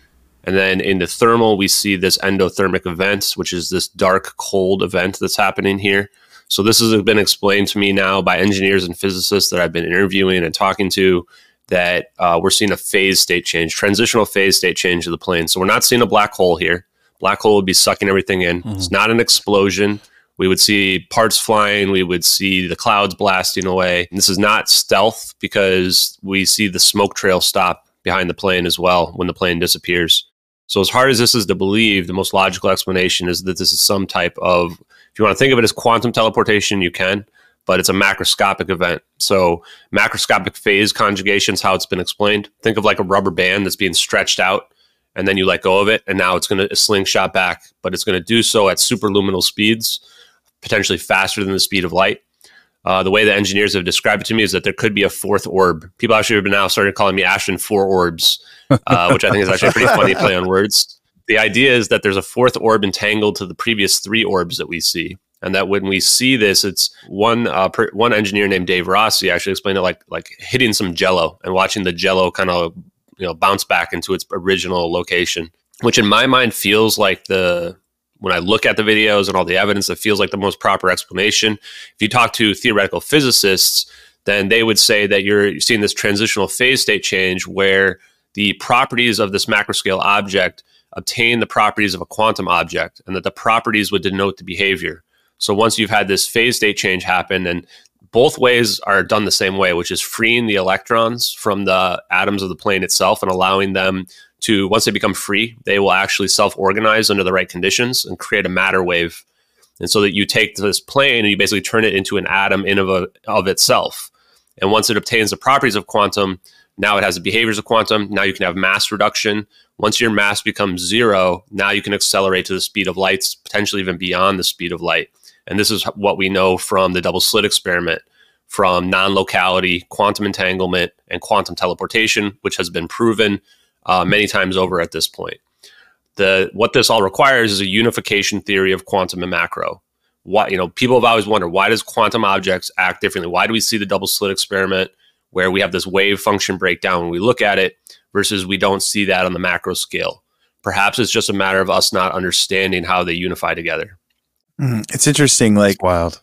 And then in the thermal, we see this endothermic event, which is this dark, cold event that's happening here. So this has been explained to me now by engineers and physicists that I've been interviewing and talking to that uh, we're seeing a phase state change, transitional phase state change of the plane. So we're not seeing a black hole here. Black hole would be sucking everything in. Mm-hmm. It's not an explosion. We would see parts flying. We would see the clouds blasting away. And this is not stealth because we see the smoke trail stop behind the plane as well when the plane disappears. So, as hard as this is to believe, the most logical explanation is that this is some type of, if you want to think of it as quantum teleportation, you can, but it's a macroscopic event. So, macroscopic phase conjugation is how it's been explained. Think of like a rubber band that's being stretched out, and then you let go of it, and now it's going to slingshot back, but it's going to do so at superluminal speeds, potentially faster than the speed of light. Uh, the way the engineers have described it to me is that there could be a fourth orb. People actually have been now started calling me Ashton Four Orbs, uh, which I think is actually a pretty funny play on words. The idea is that there's a fourth orb entangled to the previous three orbs that we see, and that when we see this, it's one uh, per, one engineer named Dave Rossi actually explained it like like hitting some Jello and watching the Jello kind of you know bounce back into its original location, which in my mind feels like the when I look at the videos and all the evidence, it feels like the most proper explanation. If you talk to theoretical physicists, then they would say that you're seeing this transitional phase state change where the properties of this macroscale object obtain the properties of a quantum object and that the properties would denote the behavior. So once you've had this phase state change happen and both ways are done the same way, which is freeing the electrons from the atoms of the plane itself and allowing them to once they become free, they will actually self-organize under the right conditions and create a matter wave. And so that you take this plane and you basically turn it into an atom in of, a, of itself. And once it obtains the properties of quantum, now it has the behaviors of quantum. Now you can have mass reduction. Once your mass becomes zero, now you can accelerate to the speed of light, potentially even beyond the speed of light. And this is what we know from the double slit experiment, from non locality, quantum entanglement, and quantum teleportation, which has been proven uh, many times over at this point. The what this all requires is a unification theory of quantum and macro. Why you know people have always wondered why does quantum objects act differently? Why do we see the double slit experiment where we have this wave function breakdown when we look at it versus we don't see that on the macro scale? Perhaps it's just a matter of us not understanding how they unify together. Mm, it's interesting, like wild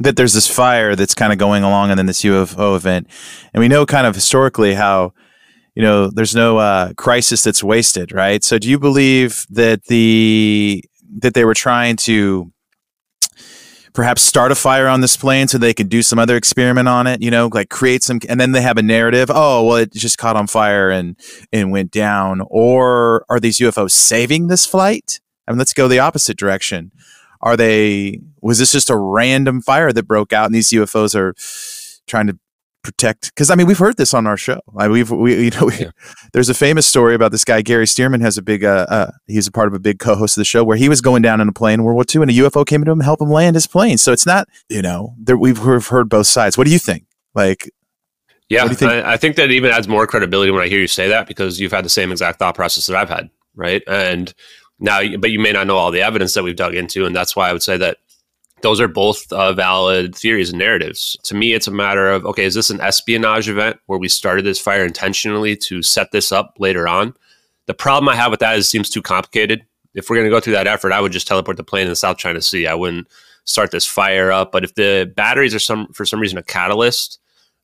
that there's this fire that's kind of going along and then this UFO event. And we know kind of historically how you know, there's no uh, crisis that's wasted, right? So, do you believe that the that they were trying to perhaps start a fire on this plane so they could do some other experiment on it? You know, like create some, and then they have a narrative. Oh, well, it just caught on fire and and went down. Or are these UFOs saving this flight? I mean, let's go the opposite direction. Are they? Was this just a random fire that broke out, and these UFOs are trying to protect because I mean we've heard this on our show. Like we've we you know we, yeah. there's a famous story about this guy Gary Stearman has a big uh, uh, he's a part of a big co-host of the show where he was going down in a plane in World War II and a UFO came to him help him land his plane. So it's not you know there, we've heard both sides. What do you think? Like. Yeah, think? I, I think that even adds more credibility when I hear you say that because you've had the same exact thought process that I've had, right? And now, but you may not know all the evidence that we've dug into, and that's why I would say that those are both uh, valid theories and narratives. To me, it's a matter of okay, is this an espionage event where we started this fire intentionally to set this up later on? The problem I have with that is it seems too complicated. If we're going to go through that effort, I would just teleport the plane in the South China Sea. I wouldn't start this fire up. But if the batteries are some for some reason a catalyst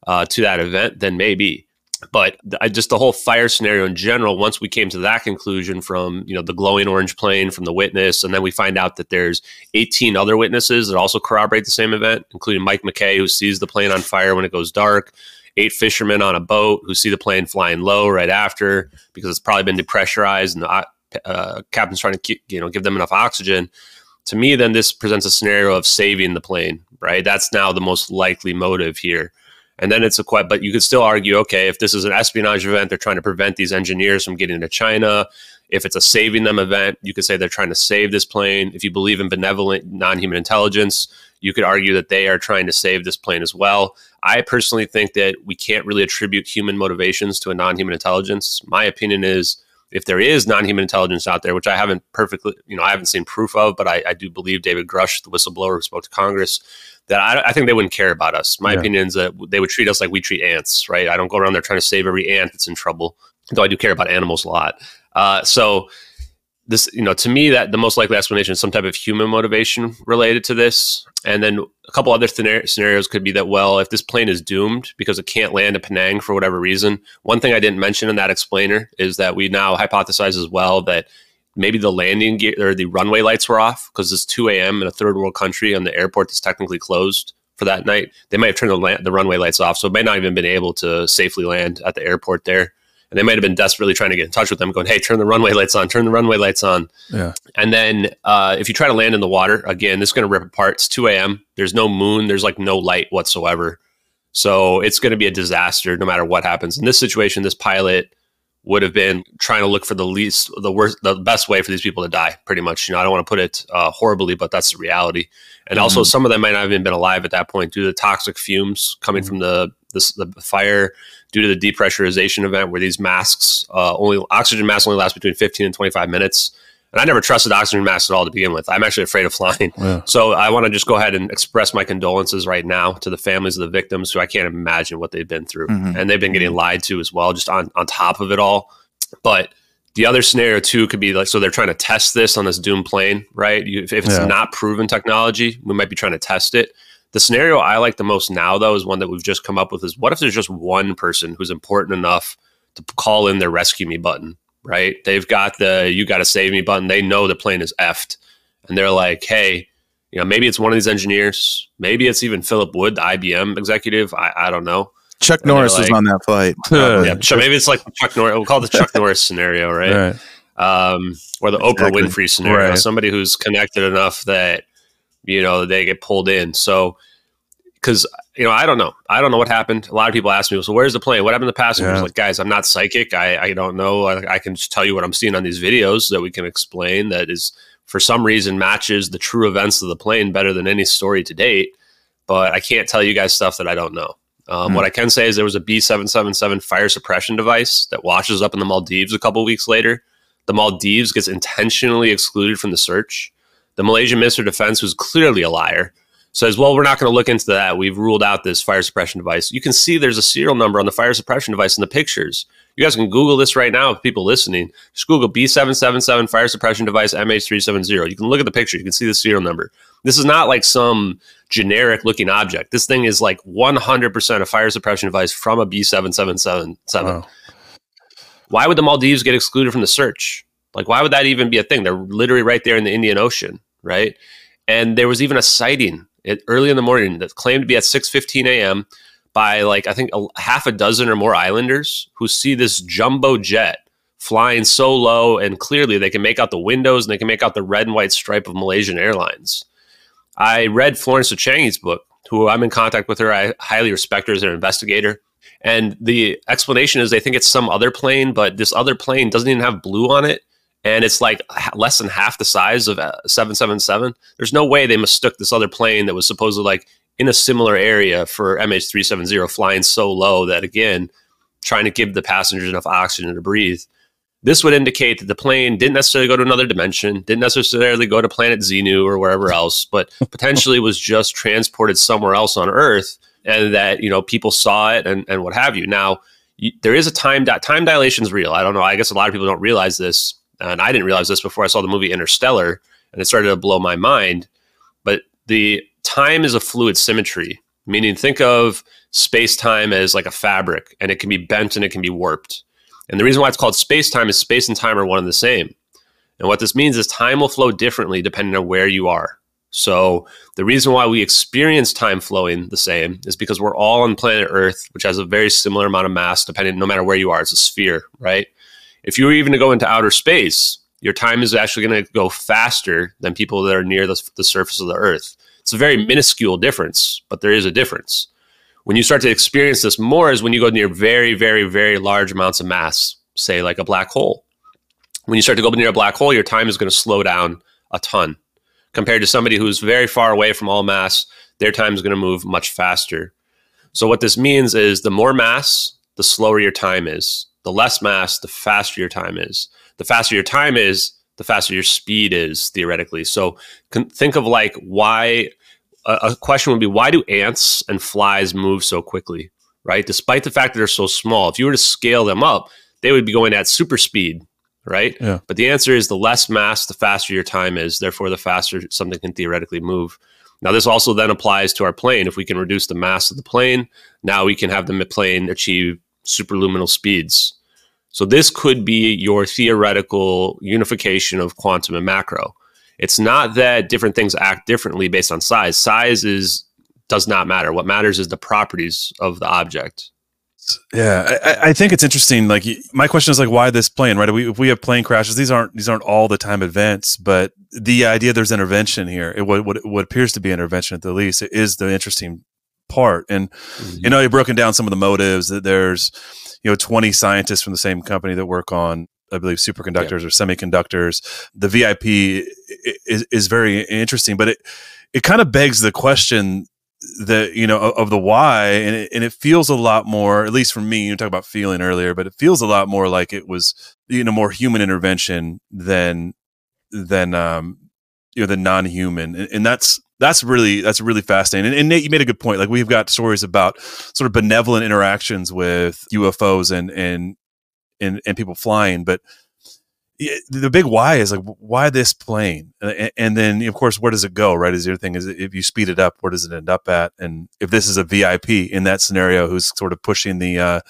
uh, to that event, then maybe but I just the whole fire scenario in general once we came to that conclusion from you know the glowing orange plane from the witness and then we find out that there's 18 other witnesses that also corroborate the same event including mike mckay who sees the plane on fire when it goes dark eight fishermen on a boat who see the plane flying low right after because it's probably been depressurized and the uh, captain's trying to you know give them enough oxygen. To me, then this presents a scenario of saving the plane, right? That's now the most likely motive here. And then it's a quite, but you could still argue, okay, if this is an espionage event, they're trying to prevent these engineers from getting to China. If it's a saving them event, you could say they're trying to save this plane. If you believe in benevolent non human intelligence, you could argue that they are trying to save this plane as well. I personally think that we can't really attribute human motivations to a non human intelligence. My opinion is if there is non-human intelligence out there, which I haven't perfectly, you know, I haven't seen proof of, but I, I do believe David Grusch, the whistleblower who spoke to Congress, that I, I think they wouldn't care about us. My yeah. opinion is that they would treat us like we treat ants, right? I don't go around there trying to save every ant that's in trouble, though I do care about animals a lot. Uh, so this, you know, to me, that the most likely explanation is some type of human motivation related to this. And then a couple other scenarios could be that, well, if this plane is doomed because it can't land at Penang for whatever reason, one thing I didn't mention in that explainer is that we now hypothesize as well that maybe the landing gear or the runway lights were off because it's 2 a.m. in a third world country and the airport is technically closed for that night. They might have turned the, land, the runway lights off, so it may not even been able to safely land at the airport there and they might have been desperately trying to get in touch with them, going, "Hey, turn the runway lights on, turn the runway lights on." Yeah. And then uh, if you try to land in the water again, this is going to rip apart. It's two a.m. There's no moon. There's like no light whatsoever. So it's going to be a disaster no matter what happens. In this situation, this pilot would have been trying to look for the least, the worst, the best way for these people to die. Pretty much, you know, I don't want to put it uh, horribly, but that's the reality. And mm-hmm. also, some of them might not have even been alive at that point due to the toxic fumes coming mm-hmm. from the, the the fire due to the depressurization event where these masks uh, only oxygen masks only last between 15 and 25 minutes. And i never trusted oxygen masks at all to begin with. I'm actually afraid of flying. Yeah. so i want to just go ahead and express my condolences right now to the families of the victims who i can't imagine what they've been through. Mm-hmm. and they've been getting lied to as well just on, on top of it all. But the other scenario too could be like so they're trying to test this on this doom plane right? You, if, if, it's yeah. not proven technology we might be trying to test it the scenario I like the most now, though, is one that we've just come up with is what if there's just one person who's important enough to call in their rescue me button, right? They've got the you got to save me button. They know the plane is effed. And they're like, hey, you know, maybe it's one of these engineers. Maybe it's even Philip Wood, the IBM executive. I, I don't know. Chuck and Norris like, was on that flight. yeah, maybe it's like Chuck Norris. We'll call it the Chuck Norris scenario, right? right. Um, or the exactly. Oprah Winfrey scenario. Right. Somebody who's connected enough that you know they get pulled in. So because you know I don't know I don't know what happened. A lot of people ask me, so where's the plane? What happened to the passengers? Yeah. Like guys, I'm not psychic. I I don't know. I, I can just tell you what I'm seeing on these videos that we can explain. That is for some reason matches the true events of the plane better than any story to date. But I can't tell you guys stuff that I don't know. Um, mm. What I can say is there was a B777 fire suppression device that washes up in the Maldives a couple weeks later. The Maldives gets intentionally excluded from the search. The Malaysian Minister of Defense, who's clearly a liar, says, well, we're not going to look into that. We've ruled out this fire suppression device. You can see there's a serial number on the fire suppression device in the pictures. You guys can Google this right now if people listening. Just Google B777 fire suppression device MH370. You can look at the picture. You can see the serial number. This is not like some generic looking object. This thing is like 100% a fire suppression device from a B777. Wow. Why would the Maldives get excluded from the search? Like, why would that even be a thing? They're literally right there in the Indian Ocean, right? And there was even a sighting early in the morning that claimed to be at 6:15 a.m. by like I think a, half a dozen or more islanders who see this jumbo jet flying so low and clearly they can make out the windows and they can make out the red and white stripe of Malaysian Airlines. I read Florence de Changy's book, who I'm in contact with her. I highly respect her as an investigator. And the explanation is they think it's some other plane, but this other plane doesn't even have blue on it and it's like less than half the size of 777. Uh, There's no way they mistook this other plane that was supposedly like in a similar area for MH370 flying so low that again, trying to give the passengers enough oxygen to breathe. This would indicate that the plane didn't necessarily go to another dimension, didn't necessarily go to planet Xenu or wherever else, but potentially was just transported somewhere else on Earth, and that you know people saw it and, and what have you. Now, you, there is a time di- time dilation is real. I don't know. I guess a lot of people don't realize this and I didn't realize this before I saw the movie Interstellar, and it started to blow my mind. But the time is a fluid symmetry, meaning think of space time as like a fabric, and it can be bent and it can be warped. And the reason why it's called space time is space and time are one and the same. And what this means is time will flow differently depending on where you are. So the reason why we experience time flowing the same is because we're all on planet Earth, which has a very similar amount of mass, depending no matter where you are. It's a sphere, right? If you were even to go into outer space, your time is actually going to go faster than people that are near the, the surface of the earth. It's a very minuscule difference, but there is a difference. When you start to experience this more is when you go near very, very, very large amounts of mass, say like a black hole. When you start to go near a black hole, your time is going to slow down a ton compared to somebody who's very far away from all mass. Their time is going to move much faster. So what this means is the more mass, the slower your time is. The less mass, the faster your time is. The faster your time is, the faster your speed is theoretically. So think of like why a question would be why do ants and flies move so quickly, right? Despite the fact that they're so small, if you were to scale them up, they would be going at super speed, right? Yeah. But the answer is the less mass, the faster your time is. Therefore, the faster something can theoretically move. Now, this also then applies to our plane. If we can reduce the mass of the plane, now we can have the plane achieve superluminal speeds. So this could be your theoretical unification of quantum and macro. It's not that different things act differently based on size. Size is does not matter. What matters is the properties of the object. Yeah, I, I, think it's interesting. Like my question is like, why this plane? Right? We, if we have plane crashes, these aren't these aren't all the time events, but the idea there's intervention here, it, what, what what appears to be intervention at the least, is the interesting part. And mm-hmm. you know, you've broken down some of the motives. That there's you know 20 scientists from the same company that work on I believe superconductors yeah. or semiconductors. The VIP is, is very interesting, but it it kind of begs the question that you know of the why, and it, and it feels a lot more, at least for me. You talk about feeling earlier, but it feels a lot more like it was you know more human intervention than than um you know the non-human, and, and that's that's really that's really fascinating. And, and, Nate, you made a good point. Like we've got stories about sort of benevolent interactions with UFOs and and and, and people flying, but the big why is like why this plane and, and, then of course where does it go right is other thing is if you speed it up where does it end up at and if this is a vip in that scenario who's sort of pushing the uh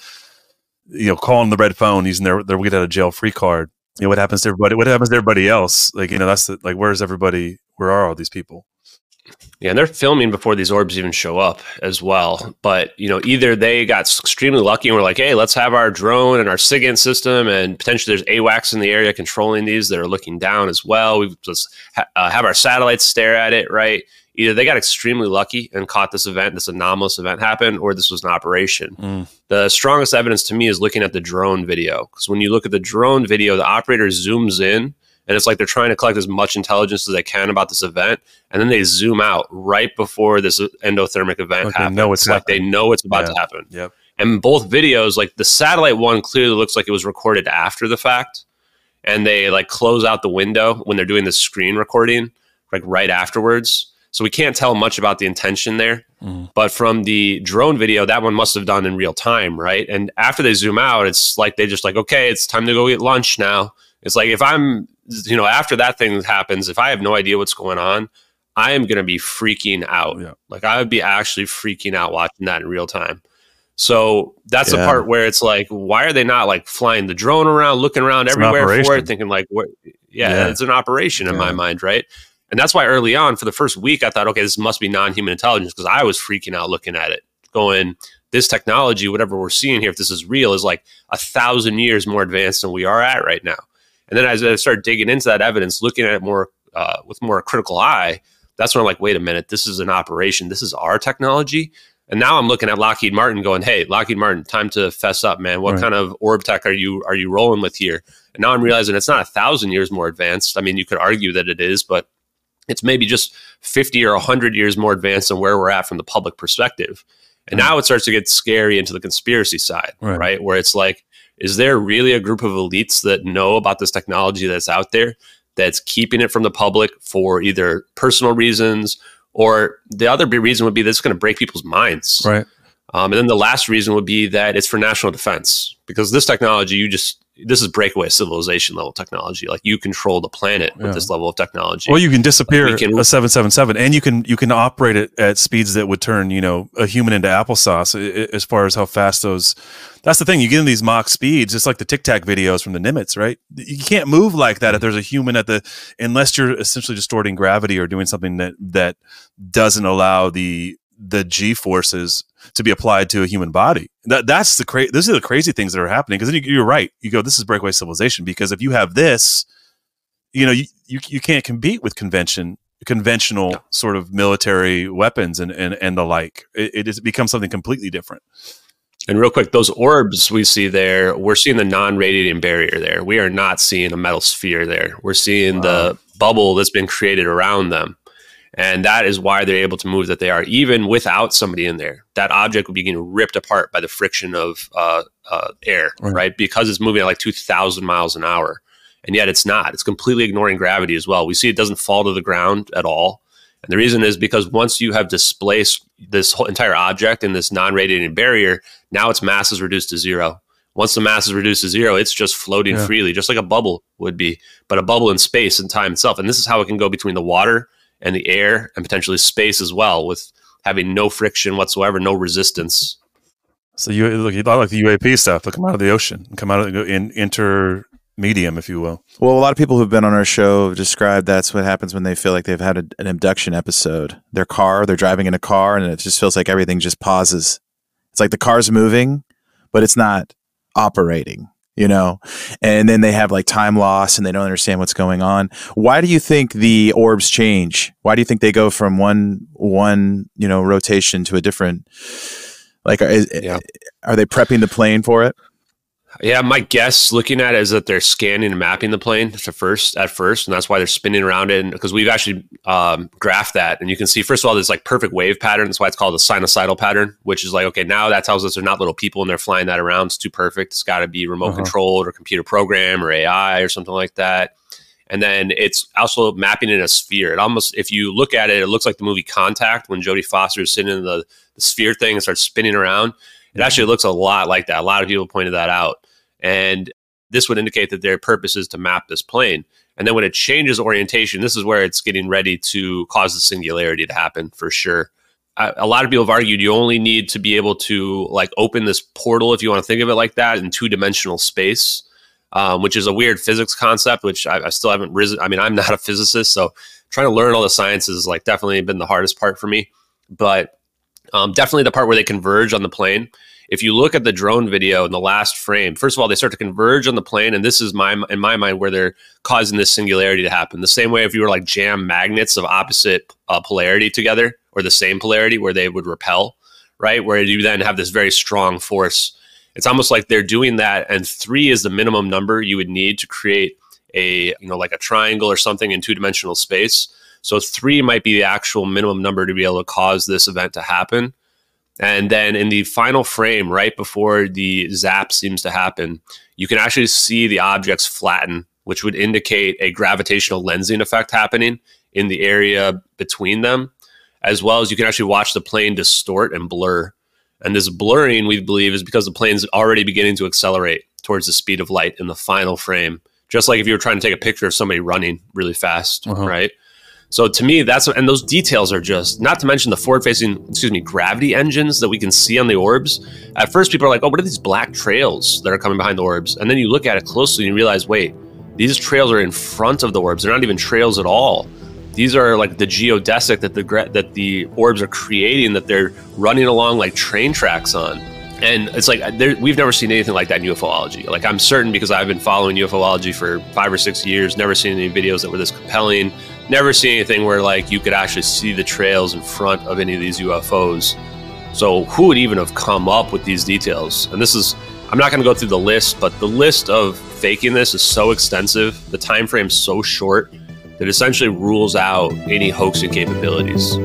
you know calling the red phone using their their get out of jail free card you know what happens to everybody what happens to everybody else like you know that's the, like where's everybody where are all these people yeah, and they're filming before these orbs even show up as well. But you know, either they got extremely lucky and we're like, hey, let's have our drone and our SIGINT system, and potentially there's AWACS in the area controlling these that are looking down as well. We just ha- uh, have our satellites stare at it, right? Either they got extremely lucky and caught this event, this anomalous event happen, or this was an operation. Mm. The strongest evidence to me is looking at the drone video because when you look at the drone video, the operator zooms in and it's like they're trying to collect as much intelligence as they can about this event, and then they zoom out right before this endothermic event like happens. Know it's like they know it's about yeah. to happen. Yep. And both videos, like the satellite one, clearly looks like it was recorded after the fact, and they like close out the window when they're doing the screen recording, like right afterwards. So we can't tell much about the intention there. Mm. But from the drone video, that one must have done in real time, right? And after they zoom out, it's like they just like, okay, it's time to go get lunch now. It's like if I'm you know, after that thing happens, if I have no idea what's going on, I am going to be freaking out. Yeah. Like I would be actually freaking out watching that in real time. So that's Yeah. the part where it's like, why are they not like flying the drone around, looking around It's everywhere for it, thinking like, what? Yeah, Yeah. it's an operation in my mind, right? And that's why early on, for the first week, I thought, okay, this must be non-human intelligence because I was freaking out looking at it, going, this technology, whatever we're seeing here, if this is real, is like a thousand years more advanced than we are at right now. And then as I started digging into that evidence, looking at it more uh, with more critical eye, that's when I'm like, wait a minute, this is an operation. This is our technology. And now I'm looking at Lockheed Martin, going, "Hey, Lockheed Martin, time to fess up, man. What Right. kind of orb tech are you are you rolling with here?" And now I'm realizing it's not a thousand years more advanced. I mean, you could argue that it is, but it's maybe just 50 or 100 years more advanced than where we're at from the public perspective. And now it starts to get scary into the conspiracy side, Right. right? Where it's like, is there really a group of elites that know about this technology that's out there that's keeping it from the public for either personal reasons or the other big reason would be that it's going to break people's minds. Right. Um, and then the last reason would be that it's for national defense because this technology, you just, this is breakaway civilization level technology. Like you control the planet Yeah. with this level of technology. Well, you can disappear we can- a seven seven seven, and you can you can operate it at speeds that would turn you know a human into applesauce. As far as how fast those, that's the thing. You get in these Mach speeds, just like the Tic Tac videos from the Nimitz, right? You can't move like that if there's a human at the unless you're essentially distorting gravity or doing something that that doesn't allow the the G forces to be applied to a human body. That that's the crazy. Those are the crazy things that are happening. Because you, you're right. You go, this is breakaway civilization. Because if you have this, you know, you, you, you can't compete with convention conventional no. sort of military weapons and, and, and the like. It, it has become something completely different. And real quick, those orbs we see there, we're seeing the non-radiating barrier there. We are not seeing a metal sphere there. We're seeing wow. the bubble that's been created around them. And that is why they're able to move that they are, even without somebody in there. That object would be getting ripped apart by the friction of uh, uh, air, right. right? Because it's moving at like 2,000 miles an hour. And yet it's not. It's completely ignoring gravity as well. We see it doesn't fall to the ground at all. And the reason is because once you have displaced this whole entire object in this non radiating barrier, now its mass is reduced to zero. Once the mass is reduced to zero, it's just floating yeah. freely, just like a bubble would be, but a bubble in space and time itself. And this is how it can go between the water and the air and potentially space as well, with having no friction whatsoever, no resistance. So you look, you like the UAP stuff. They come out of the ocean, come out of in inter medium, if you will. Well, a lot of people who've been on our show describe that's what happens when they feel like they've had a, an abduction episode. Their car, they're driving in a car, and it just feels like everything just pauses. It's like the car's moving, but it's not operating. You know, and then they have like time loss and they don't understand what's going on. Why do you think the orbs change? Why do you think they go from one one you know rotation to a different? Like, is, yeah. are they prepping the plane for it? Yeah, my guess looking at it is that they're scanning and mapping the plane to first at first, and that's why they're spinning around it. Because we've actually um, graphed that, and you can see first of all this like perfect wave pattern. That's why it's called a sinusoidal pattern, which is like okay, now that tells us they're not little people and they're flying that around. It's too perfect. It's got to be remote uh-huh. controlled or computer program or AI or something like that. And then it's also mapping in a sphere. It almost, if you look at it, it looks like the movie Contact when Jodie Foster is sitting in the, the sphere thing and starts spinning around. It actually looks a lot like that. A lot of people pointed that out. And this would indicate that their purpose is to map this plane. And then when it changes orientation, this is where it's getting ready to cause the singularity to happen for sure. a lot of people have argued you only need to be able to like open this portal, if you want to think of it like that, in two dimensional space, um, which is a weird physics concept, which I, I, still haven't risen. I mean, I'm not a physicist, so trying to learn all the sciences is like definitely been the hardest part for me. But um, definitely the part where they converge on the plane if you look at the drone video in the last frame, first of all, they start to converge on the plane, and this is my in my mind where they're causing this singularity to happen. The same way if you were like jam magnets of opposite uh, polarity together, or the same polarity where they would repel, right? Where you then have this very strong force. It's almost like they're doing that, and three is the minimum number you would need to create a you know like a triangle or something in two dimensional space. So three might be the actual minimum number to be able to cause this event to happen. And then in the final frame, right before the zap seems to happen, you can actually see the objects flatten, which would indicate a gravitational lensing effect happening in the area between them, as well as you can actually watch the plane distort and blur. And this blurring, we believe, is because the plane's already beginning to accelerate towards the speed of light in the final frame. Just like if you were trying to take a picture of somebody running really fast, uh-huh. right? So to me, that's and those details are just not to mention the forward-facing, excuse me, gravity engines that we can see on the orbs. At first, people are like, "Oh, what are these black trails that are coming behind the orbs?" And then you look at it closely and you realize, wait, these trails are in front of the orbs. They're not even trails at all. These are like the geodesic that the that the orbs are creating that they're running along like train tracks on. And it's like we've never seen anything like that in ufology. Like I'm certain because I've been following ufology for five or six years, never seen any videos that were this compelling never seen anything where like you could actually see the trails in front of any of these UFOs. So who would even have come up with these details? And this is I'm not going to go through the list, but the list of faking this is so extensive, the time frame so short that essentially rules out any hoaxing capabilities.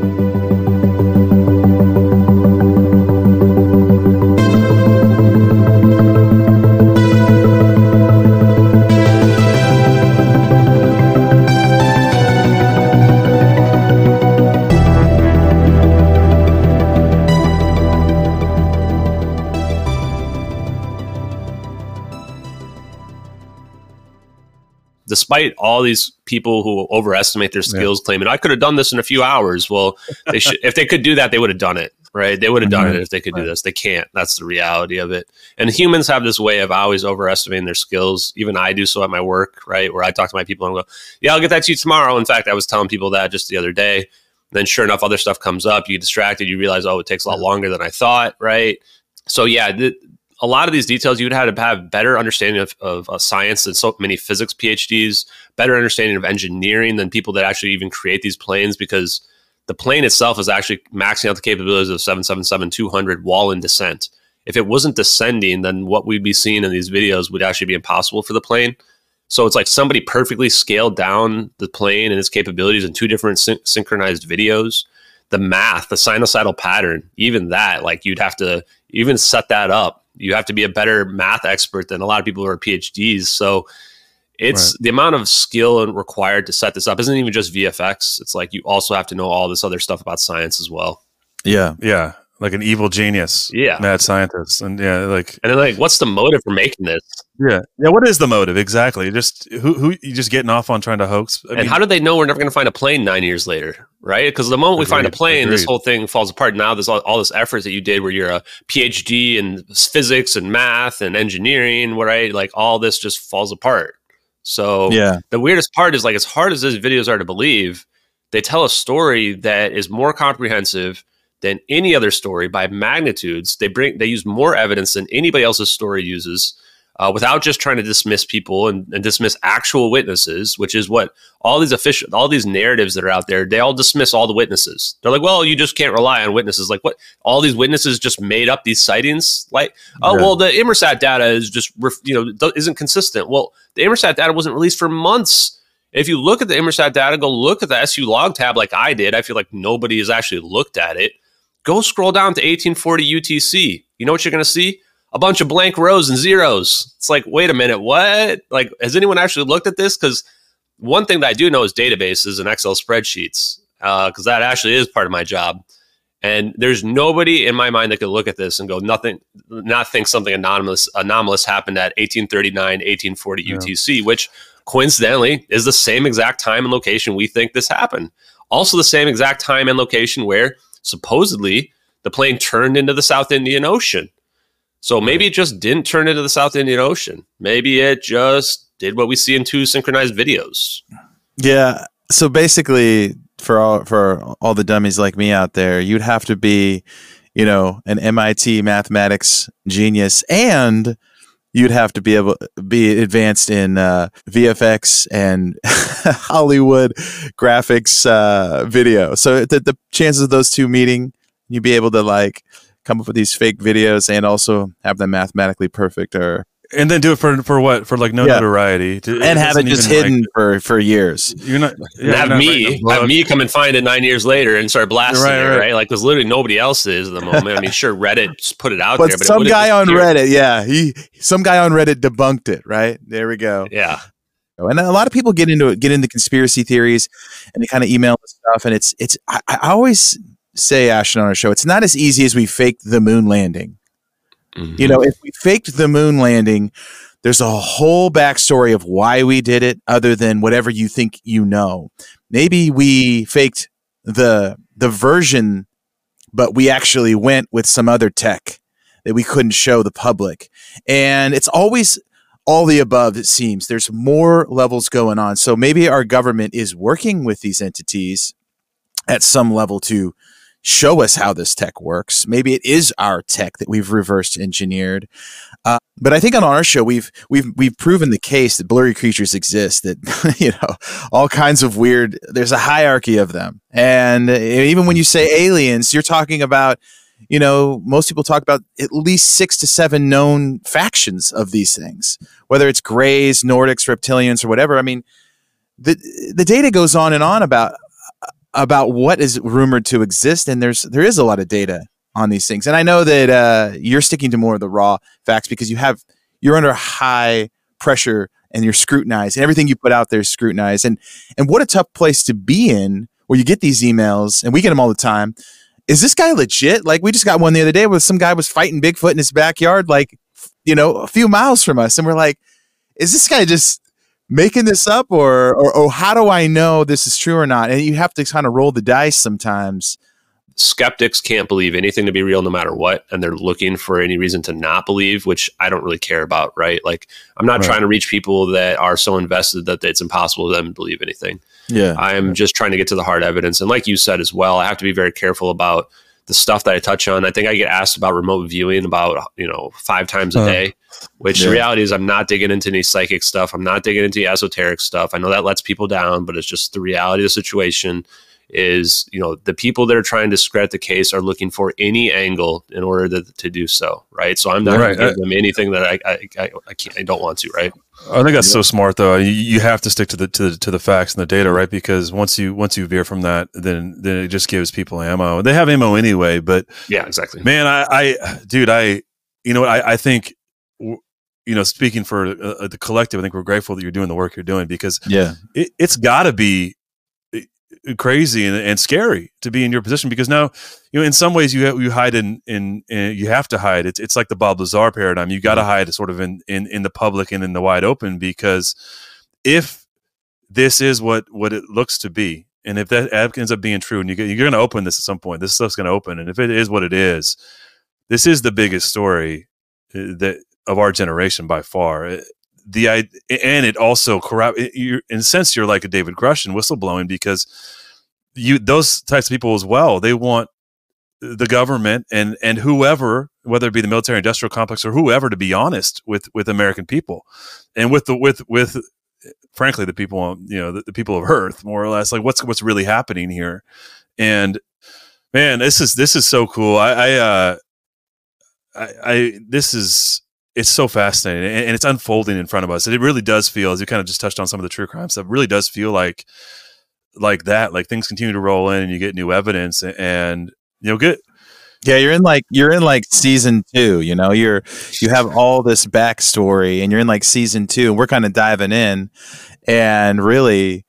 Despite all these people who overestimate their skills, yeah. claiming I could have done this in a few hours. Well, they should if they could do that, they would have done it. Right? They would have done mm-hmm. it if they could do this. They can't. That's the reality of it. And humans have this way of always overestimating their skills. Even I do so at my work, right? Where I talk to my people and go, "Yeah, I'll get that to you tomorrow." In fact, I was telling people that just the other day. Then, sure enough, other stuff comes up. You get distracted. You realize, oh, it takes a lot longer than I thought, right? So, yeah, th- a lot of these details you'd have to have better understanding of, of uh, science than so many physics PhDs, better understanding of engineering than people that actually even create these planes because the plane itself is actually maxing out the capabilities of 777-200 while in descent. If it wasn't descending, then what we'd be seeing in these videos would actually be impossible for the plane. So it's like somebody perfectly scaled down the plane and its capabilities in two different syn- synchronized videos. The math, the sinusoidal pattern, even that, like you'd have to even set that up. You have to be a better math expert than a lot of people who are PhDs. So it's right. the amount of skill and required to set this up isn't even just VFX. It's like you also have to know all this other stuff about science as well. Yeah, yeah like an evil genius, yeah, mad scientist, and yeah, like and then like, what's the motive for making this? Yeah, yeah. What is the motive exactly? Just who who you just getting off on trying to hoax? I and mean, how do they know we're never going to find a plane nine years later? Right? Because the moment agreed, we find a plane, agreed. this whole thing falls apart. Now there's all, all this effort that you did, where you're a PhD in physics and math and engineering, right? Like all this just falls apart. So yeah, the weirdest part is like as hard as these videos are to believe, they tell a story that is more comprehensive than any other story by magnitudes. They bring they use more evidence than anybody else's story uses. Uh, without just trying to dismiss people and, and, dismiss actual witnesses, which is what all these official, all these narratives that are out there, they all dismiss all the witnesses. They're like, well, you just can't rely on witnesses. Like, what? All these witnesses just made up these sightings. Like, oh, yeah. well, the Inmarsat data is just, you know, isn't consistent. Well, the Inmarsat data wasn't released for months. If you look at the Inmarsat data, go look at the SU log tab like I did. I feel like nobody has actually looked at it. Go scroll down to 1840 UTC. You know what you're going to see? A bunch of blank rows and zeros. It's like, wait a minute, what? Like, has anyone actually looked at this? Because one thing that I do know is databases and Excel spreadsheets, because uh, that actually is part of my job. And there's nobody in my mind that could look at this and go, nothing, not think something anomalous, anomalous happened at 1839, 1840 yeah. UTC, which coincidentally is the same exact time and location we think this happened. Also, the same exact time and location where supposedly the plane turned into the South Indian Ocean. So maybe it just didn't turn into the South Indian Ocean. Maybe it just did what we see in two synchronized videos. Yeah. So basically, for all for all the dummies like me out there, you'd have to be, you know, an MIT mathematics genius, and you'd have to be able be advanced in uh, VFX and Hollywood graphics uh, video. So the, the chances of those two meeting, you'd be able to like come up with these fake videos and also have them mathematically perfect are and then do it for for what for like no yeah. notoriety to, and have it just hidden like, for for years. You're not yeah, have me have me come and find it nine years later and start blasting right, it, right? right? Like there's literally nobody else is at the moment. I mean, sure, Reddit just put it out but there, but some guy on Reddit, yeah, he some guy on Reddit debunked it. Right there, we go. Yeah. And a lot of people get into it, get into conspiracy theories, and they kind of email stuff. And it's it's I, I always say Ashton on our show, it's not as easy as we faked the moon landing Mm-hmm. You know, if we faked the moon landing, there's a whole backstory of why we did it, other than whatever you think you know. Maybe we faked the the version, but we actually went with some other tech that we couldn't show the public. And it's always all the above, it seems. There's more levels going on. So maybe our government is working with these entities at some level to show us how this tech works. Maybe it is our tech that we've reversed engineered. Uh, but I think on our show we've we've we've proven the case that blurry creatures exist. That you know all kinds of weird. There's a hierarchy of them, and even when you say aliens, you're talking about. You know, most people talk about at least six to seven known factions of these things, whether it's Greys, Nordics, reptilians, or whatever. I mean, the the data goes on and on about about what is rumored to exist, and there's there is a lot of data on these things. And I know that uh, you're sticking to more of the raw facts because you have you're under high pressure and you're scrutinized, and everything you put out there is scrutinized. And and what a tough place to be in where you get these emails, and we get them all the time. Is this guy legit? Like we just got one the other day where some guy was fighting Bigfoot in his backyard, like you know, a few miles from us, and we're like, is this guy just making this up or, or, or how do I know this is true or not? And you have to kind of roll the dice sometimes. Skeptics can't believe anything to be real no matter what, and they're looking for any reason to not believe, which I don't really care about, right? Like, I'm not right. trying to reach people that are so invested that it's impossible for them to believe anything. Yeah. I'm just trying to get to the hard evidence. And like you said as well, I have to be very careful about the stuff that I touch on. I think I get asked about remote viewing about you know five times a Uh, day. Which yeah. the reality is, I'm not digging into any psychic stuff. I'm not digging into esoteric stuff. I know that lets people down, but it's just the reality of the situation. Is you know the people that are trying to discredit the case are looking for any angle in order to, to do so, right? So I'm not Right. going to give them anything that I I, I, I, can't, I don't want to, right? I think that's so smart, though. You, you have to stick to the to the, to the facts and the data, right? Because once you once you veer from that, then then it just gives people ammo. They have ammo anyway, but Yeah, exactly. man, I, I dude, I, you know what, I, I think, w- you know, speaking for uh, the collective, I think we're grateful that you're doing the work you're doing because Yeah. it, it's got to be uh, crazy and, and scary to be in your position because now you know in some ways you ha- you hide in, in in you have to hide. It's it's like the Bob Lazar paradigm. You got to hide sort of in, in in the public and in the wide open because if this is what what it looks to be and if that ends up being true and you get, you're going to open this at some point this stuff's going to open. And if it is what it is this is the biggest story uh, that of our generation by far. Uh, the and it also corrupt in a sense you're like a David Grusch and whistleblowing because you those types of people as well they want the government and and whoever whether it be the military industrial complex or whoever to be honest with with american people and with the with with frankly the people you know the, the people of earth more or less like what's what's really happening here? And man this is this is so cool. I i uh i, I this is it's so fascinating and, and it's unfolding in front of us. It really does feel, as you kind of just touched on some of the true crime stuff, really does feel like like that. Like things continue to roll in and you get new evidence and, and you know, good. Yeah, you're in like you're in like season two. You know, you're you have all this backstory, and you're in like season two, and we're kind of diving in, and really,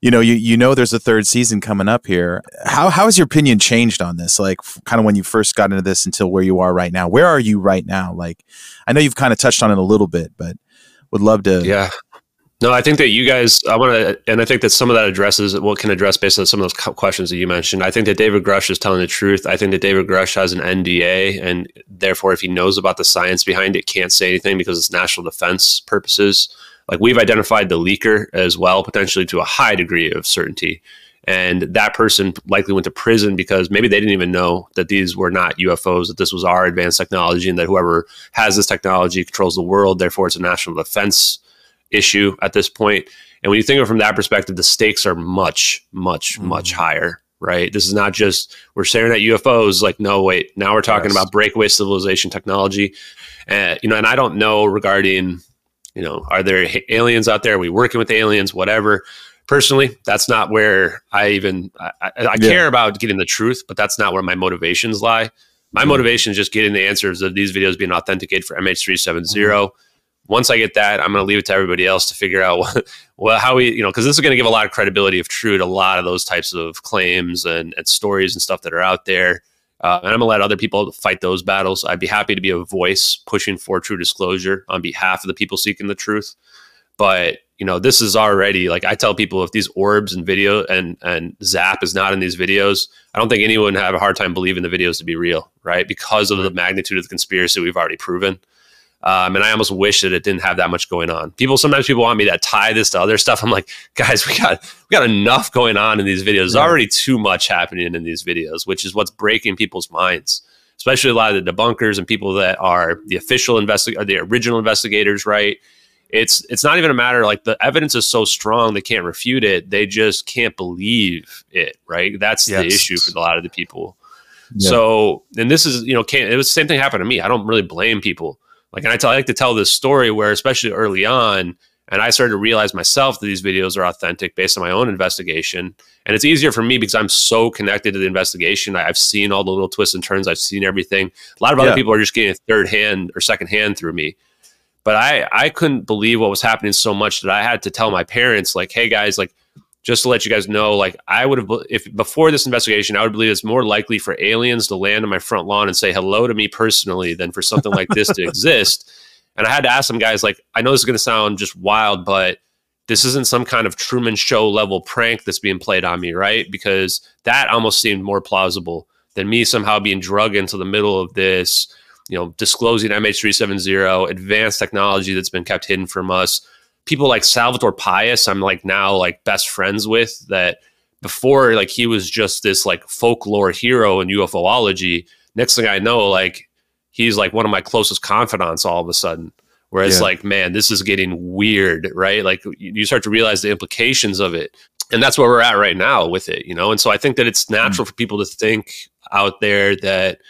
you know, you you know, there's a third season coming up here. How how has your opinion changed on this? Like, f- kind of when you first got into this until where you are right now. Where are you right now? Like, I know you've kind of touched on it a little bit, but would love to. Yeah. No, I think that you guys, I want to, and I think that some of that addresses what can address based on some of those co- questions that you mentioned. I think that David Grusch is telling the truth. I think that David Grusch has an NDA, and therefore, if he knows about the science behind it, can't say anything because it's national defense purposes. Like we've identified the leaker as well, potentially to a high degree of certainty. And that person likely went to prison because maybe they didn't even know that these were not UFOs, that this was our advanced technology, and that whoever has this technology controls the world. Therefore, it's a national defense issue at this point. And when you think of it from that perspective, the stakes are much, much, mm-hmm. much higher, right? This is not just we're staring at UFOs. Like, no, wait, now we're talking Yes. about breakaway civilization technology. And you know, and I don't know regarding, you know, are there aliens out there? Are we working with aliens? Whatever. Personally, that's not where I even I, I, I Yeah. care about getting the truth, but that's not where my motivations lie. My mm-hmm. motivation is just getting the answers of these videos being authenticated for MH370 mm-hmm. once I get that, I'm going to leave it to everybody else to figure out what, well, how we, you know, because this is going to give a lot of credibility of true to a lot of those types of claims and, and stories and stuff that are out there. Uh, and I'm going to let other people fight those battles. I'd be happy to be a voice pushing for true disclosure on behalf of the people seeking the truth. But you know, this is already like I tell people if these orbs and video and and Zap is not in these videos, I don't think anyone would have a hard time believing the videos to be real, right? Because of the magnitude of the conspiracy we've already proven. Um, and I almost wish that it didn't have that much going on. People sometimes people want me to tie this to other stuff. I'm like, guys, we got we got enough going on in these videos. There's already too much happening in these videos, which is what's breaking people's minds. Especially a lot of the debunkers and people that are the official investig- the original investigators, right? It's it's not even a matter like the evidence is so strong they can't refute it. They just can't believe it, right? That's the issue for a lot of the people. Yeah. So, and this is, you know, can't, it was the same thing happened to me. I don't really blame people. Like, and I, tell, I like to tell this story where, especially early on, and I started to realize myself that these videos are authentic based on my own investigation. And it's easier for me because I'm so connected to the investigation. I, I've seen all the little twists and turns. I've seen everything. A lot of other Yeah. people are just getting a third hand or second hand through me. But I, I couldn't believe what was happening so much that I had to tell my parents, like, hey guys, like, just to let you guys know, like I would have, if before this investigation, I would believe it's more likely for aliens to land on my front lawn and say hello to me personally than for something like this to exist. And I had to ask some guys, like, I know this is going to sound just wild, but this isn't some kind of Truman Show level prank that's being played on me, right? Because that almost seemed more plausible than me somehow being drugged into the middle of this, you know, disclosing MH370, advanced technology that's been kept hidden from us people like Salvatore Pais, I'm like now like best friends with that before like he was just this like folklore hero in UFOlogy. Next thing I know, like he's like one of my closest confidants all of a sudden. Whereas yeah. like, man, this is getting weird, right? Like you start to realize the implications of it. And that's where we're at right now with it, you know? And so I think that it's natural mm. for people to think out there that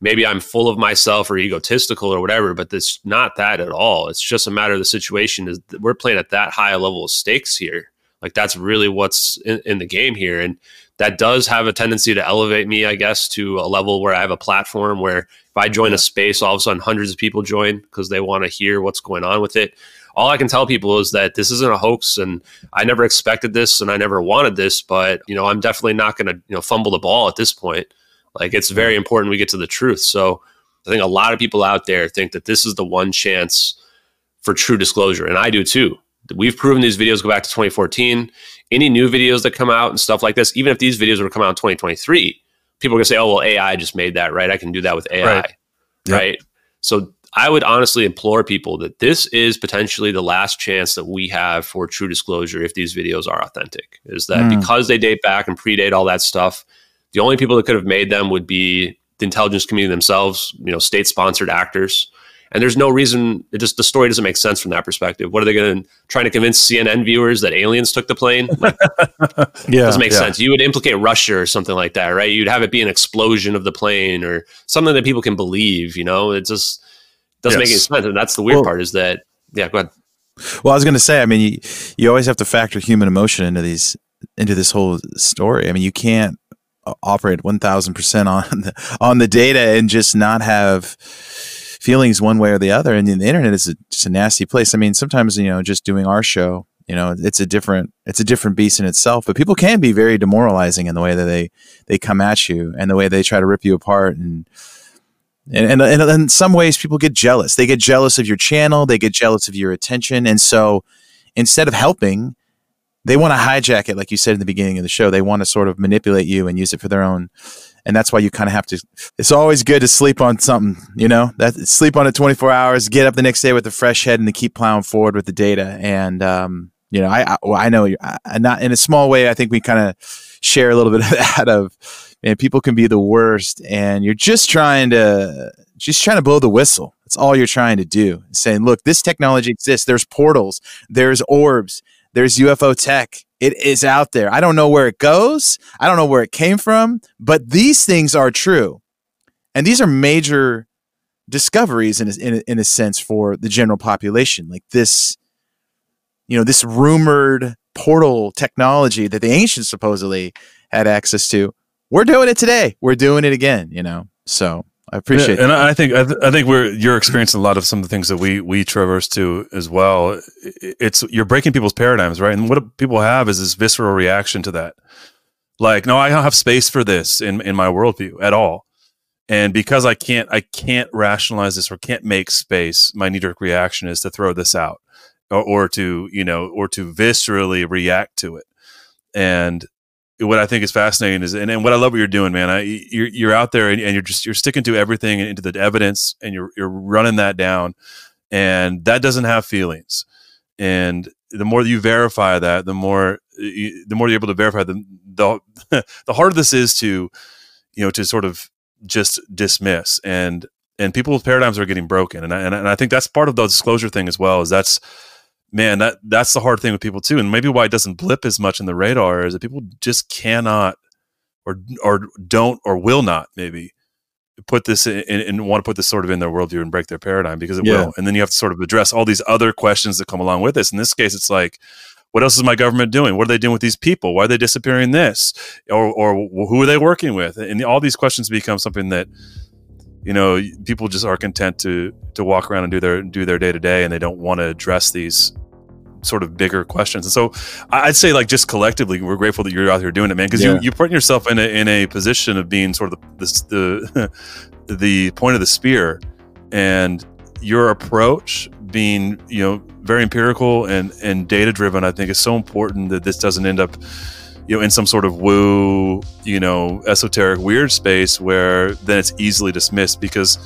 maybe I'm full of myself or egotistical or whatever, but it's not that at all. It's just a matter of the situation is we're playing at that high a level of stakes here. Like that's really what's in, in the game here. And that does have a tendency to elevate me, I guess, to a level where I have a platform where if I join a space, all of a sudden hundreds of people join because they want to hear what's going on with it. All I can tell people is that this isn't a hoax, and I never expected this, and I never wanted this. But you know, I'm definitely not going to you know fumble the ball at this point. Like it's very important we get to the truth. So I think a lot of people out there think that this is the one chance for true disclosure, and I do too. We've proven these videos go back to 2014. Any new videos that come out and stuff like this, even if these videos were to come out in 2023, people are gonna say, "Oh, well, AI just made that, right? I can do that with AI, right?" Yep. right? So I would honestly implore people that this is potentially the last chance that we have for true disclosure if these videos are authentic. Is that mm. because they date back and predate all that stuff, the only people that could have made them would be the intelligence community themselves, you know, state sponsored actors. And there's no reason it just the story doesn't make sense from that perspective. What are they going to trying to convince CNN viewers that aliens took the plane? Like, yeah, doesn't make yeah. sense. You would implicate Russia or something like that, right? You'd have it be an explosion of the plane or something that people can believe. You know, it just doesn't yes. make any sense. And that's the weird well, part is that yeah. Go ahead. Well, I was going to say, I mean, you, you always have to factor human emotion into these into this whole story. I mean, you can't operate 1000% on the, on the data and just not have feelings one way or the other. And the internet is a, just a nasty place. I mean, sometimes, you know, just doing our show, you know, it's a different, it's a different beast in itself, but people can be very demoralizing in the way that they, they come at you and the way they try to rip you apart. And, and, and, and in some ways people get jealous. They get jealous of your channel. They get jealous of your attention. And so instead of helping, they want to hijack it, like you said in the beginning of the show. They want to sort of manipulate you and use it for their own and that's why you kind of have to it's always good to sleep on something you know? That sleep on it 24 hours get up the next day with a fresh head and to keep plowing forward with the data. And um, you know i I, I know I, not in a small way i think we kind of share a little bit of that of man people can be the worst and you're just trying to just trying to blow the whistle. That's all you're trying to do saying look this technology exists. There's portals. There's orbs there's ufo tech it is out there. I don't know where it goes. I don't know where it came from, but these things are true. And these are major discoveries in a, in a, in a sense for the general population. Like this, you know, this rumored portal technology that the ancients supposedly had access to. We're doing it today. We're doing it again, you know. So I appreciate. Yeah, and I think I, th- I, think we're you're experiencing a lot of some of the things that we we traverse to as well. It's you're breaking people's paradigms, right? And what people have is this visceral reaction to that. Like, no, I don't have space for this in in my worldview at all. And because I can't I can't rationalize this or can't make space, my knee jerk reaction is to throw this out or, or to you know or to viscerally react to it. And what I think is fascinating is, and, and what I love what you're doing, man. I, you're you're out there and, and, you're just you're sticking to everything and into the evidence, and you're you're running that down, and that doesn't have feelings. And the more you verify that, the more the more you're able to verify the the the harder this is to, you know, to sort of just dismiss and and people's paradigms are getting broken, and I, and, and I think that's part of the disclosure thing as well. Is that's man, that that's the hard thing with people too, and maybe why it doesn't blip as much in the radar is that people just cannot or or don't or will not maybe put this in and want to put this sort of in their worldview and break their paradigm because it yeah. will, and then you have to sort of address all these other questions that come along with this. In this case, it's like. What else is my government doing? What are they doing with these people? Why are they disappearing this? Or, or who are they working with? And all these questions become something that you know people just are content to to walk around and do their do their day to day and they don't want to address these sort of bigger questions. And so I'd say like just collectively, we're grateful that you're out here doing it, man, because yeah. you, you're putting yourself in a, in a position of being sort of the, the, the point of the spear and your approach being, you know, very empirical and, and data driven, I think is so important that this doesn't end up, you know, in some sort of woo, you know, esoteric weird space where then it's easily dismissed because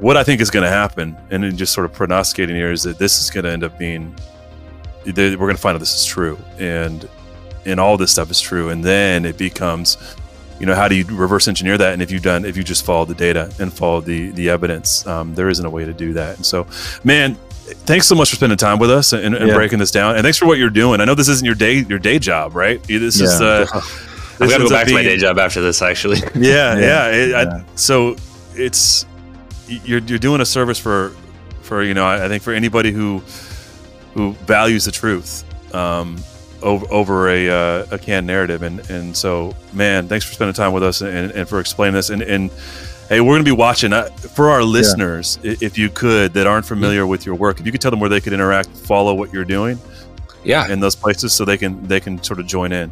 what I think is going to happen, and just sort of prognosticating here, is that this is going to end up being we're going to find out this is true, and and all this stuff is true, and then it becomes, you know, how do you reverse engineer that? And if you've done, if you just follow the data and follow the the evidence, um, there isn't a way to do that. And so, man, thanks so much for spending time with us and, and Yeah. breaking this down. And thanks for what you're doing. I know this isn't your day your day job, right? This is Yeah. uh, I'm this gonna go back to my day job after this. Actually, yeah, Yeah. yeah. It, I, so it's you're you're doing a service for for you know I, I think for anybody who who values the truth um, over over a uh, a canned narrative and and so man, thanks for spending time with us and, and for explaining this and and. Hey, we're going to be watching. Uh, for our listeners, i if you could, that aren't familiar with your work, if you could tell them where they could interact, follow what you're doing yeah, in those places, so they can they can sort of join in.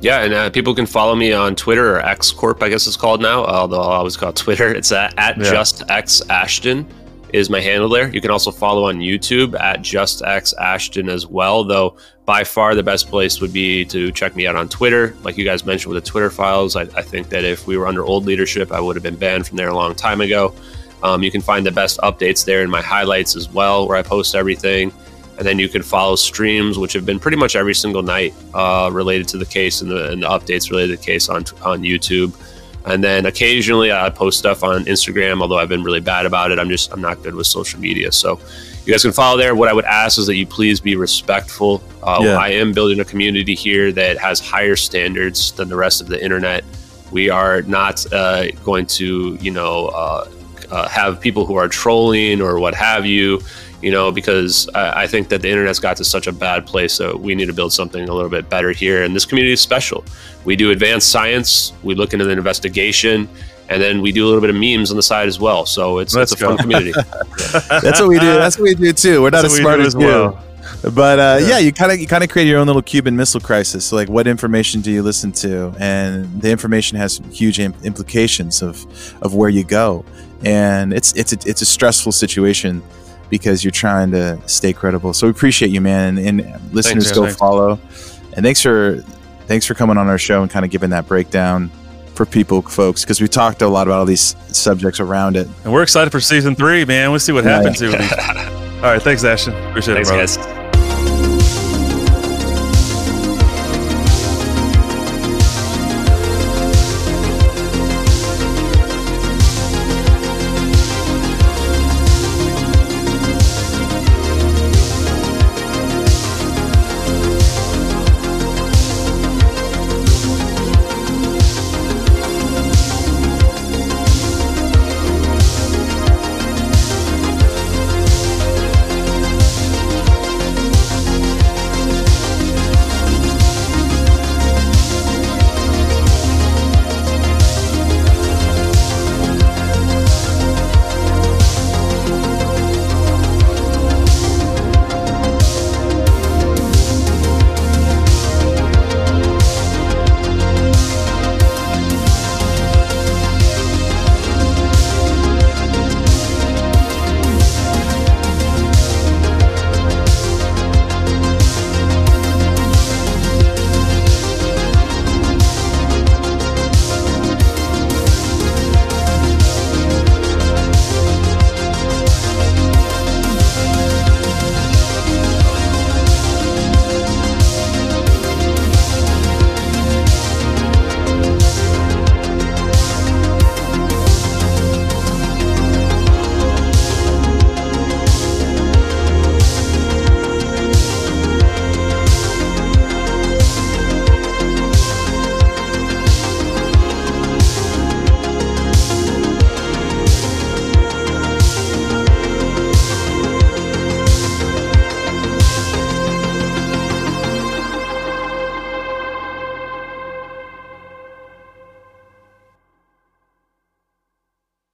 Yeah, and uh, people can follow me on Twitter or X Corp, I guess it's called now. Although I always call it Twitter. It's at, at Yeah. just X Ashton is my handle there. You can also follow on YouTube at just X Ashton as well. Though by far the best place would be to check me out on Twitter. Like you guys mentioned with the Twitter files, I, I think that if we were under old leadership, I would have been banned from there a long time ago. Um, you can find the best updates there in my highlights as well, where I post everything. And then you can follow streams, which have been pretty much every single night uh, related to the case and the, and the updates related to the case on on YouTube. And then occasionally I post stuff on Instagram, although I've been really bad about it. I'm just I'm not good with social media. So you guys can follow there. What I would ask is that you please be respectful. Uh, Yeah. I am building a community here that has higher standards than the rest of the internet. We are not uh, going to, you know, uh, uh, have people who are trolling or what have you, you know, because I, I think that the internet's got to such a bad place. So we need to build something a little bit better here. And this community is special. We do advanced science, we look into the investigation, and then we do a little bit of memes on the side as well. So it's, Let's it's a fun community. That's what we do. That's what we do too. We're not That's as what we smart as as you. well. But uh, yeah. you kind of you kind of create your own little Cuban Missile Crisis. So like, what information do you listen to? And the information has huge im- implications of of where you go. And it's it's a, it's a stressful situation because you're trying to stay credible. So we appreciate you, man. And, and listeners, Thanks, go thanks. follow. And thanks for thanks for coming on our show and kind of giving that breakdown for people, folks, because we talked a lot about all these subjects around it. And we're excited for season three, man. We'll see what Yeah. happens here. with All right, thanks, Ashton. Appreciate Thanks, it, brother. guys.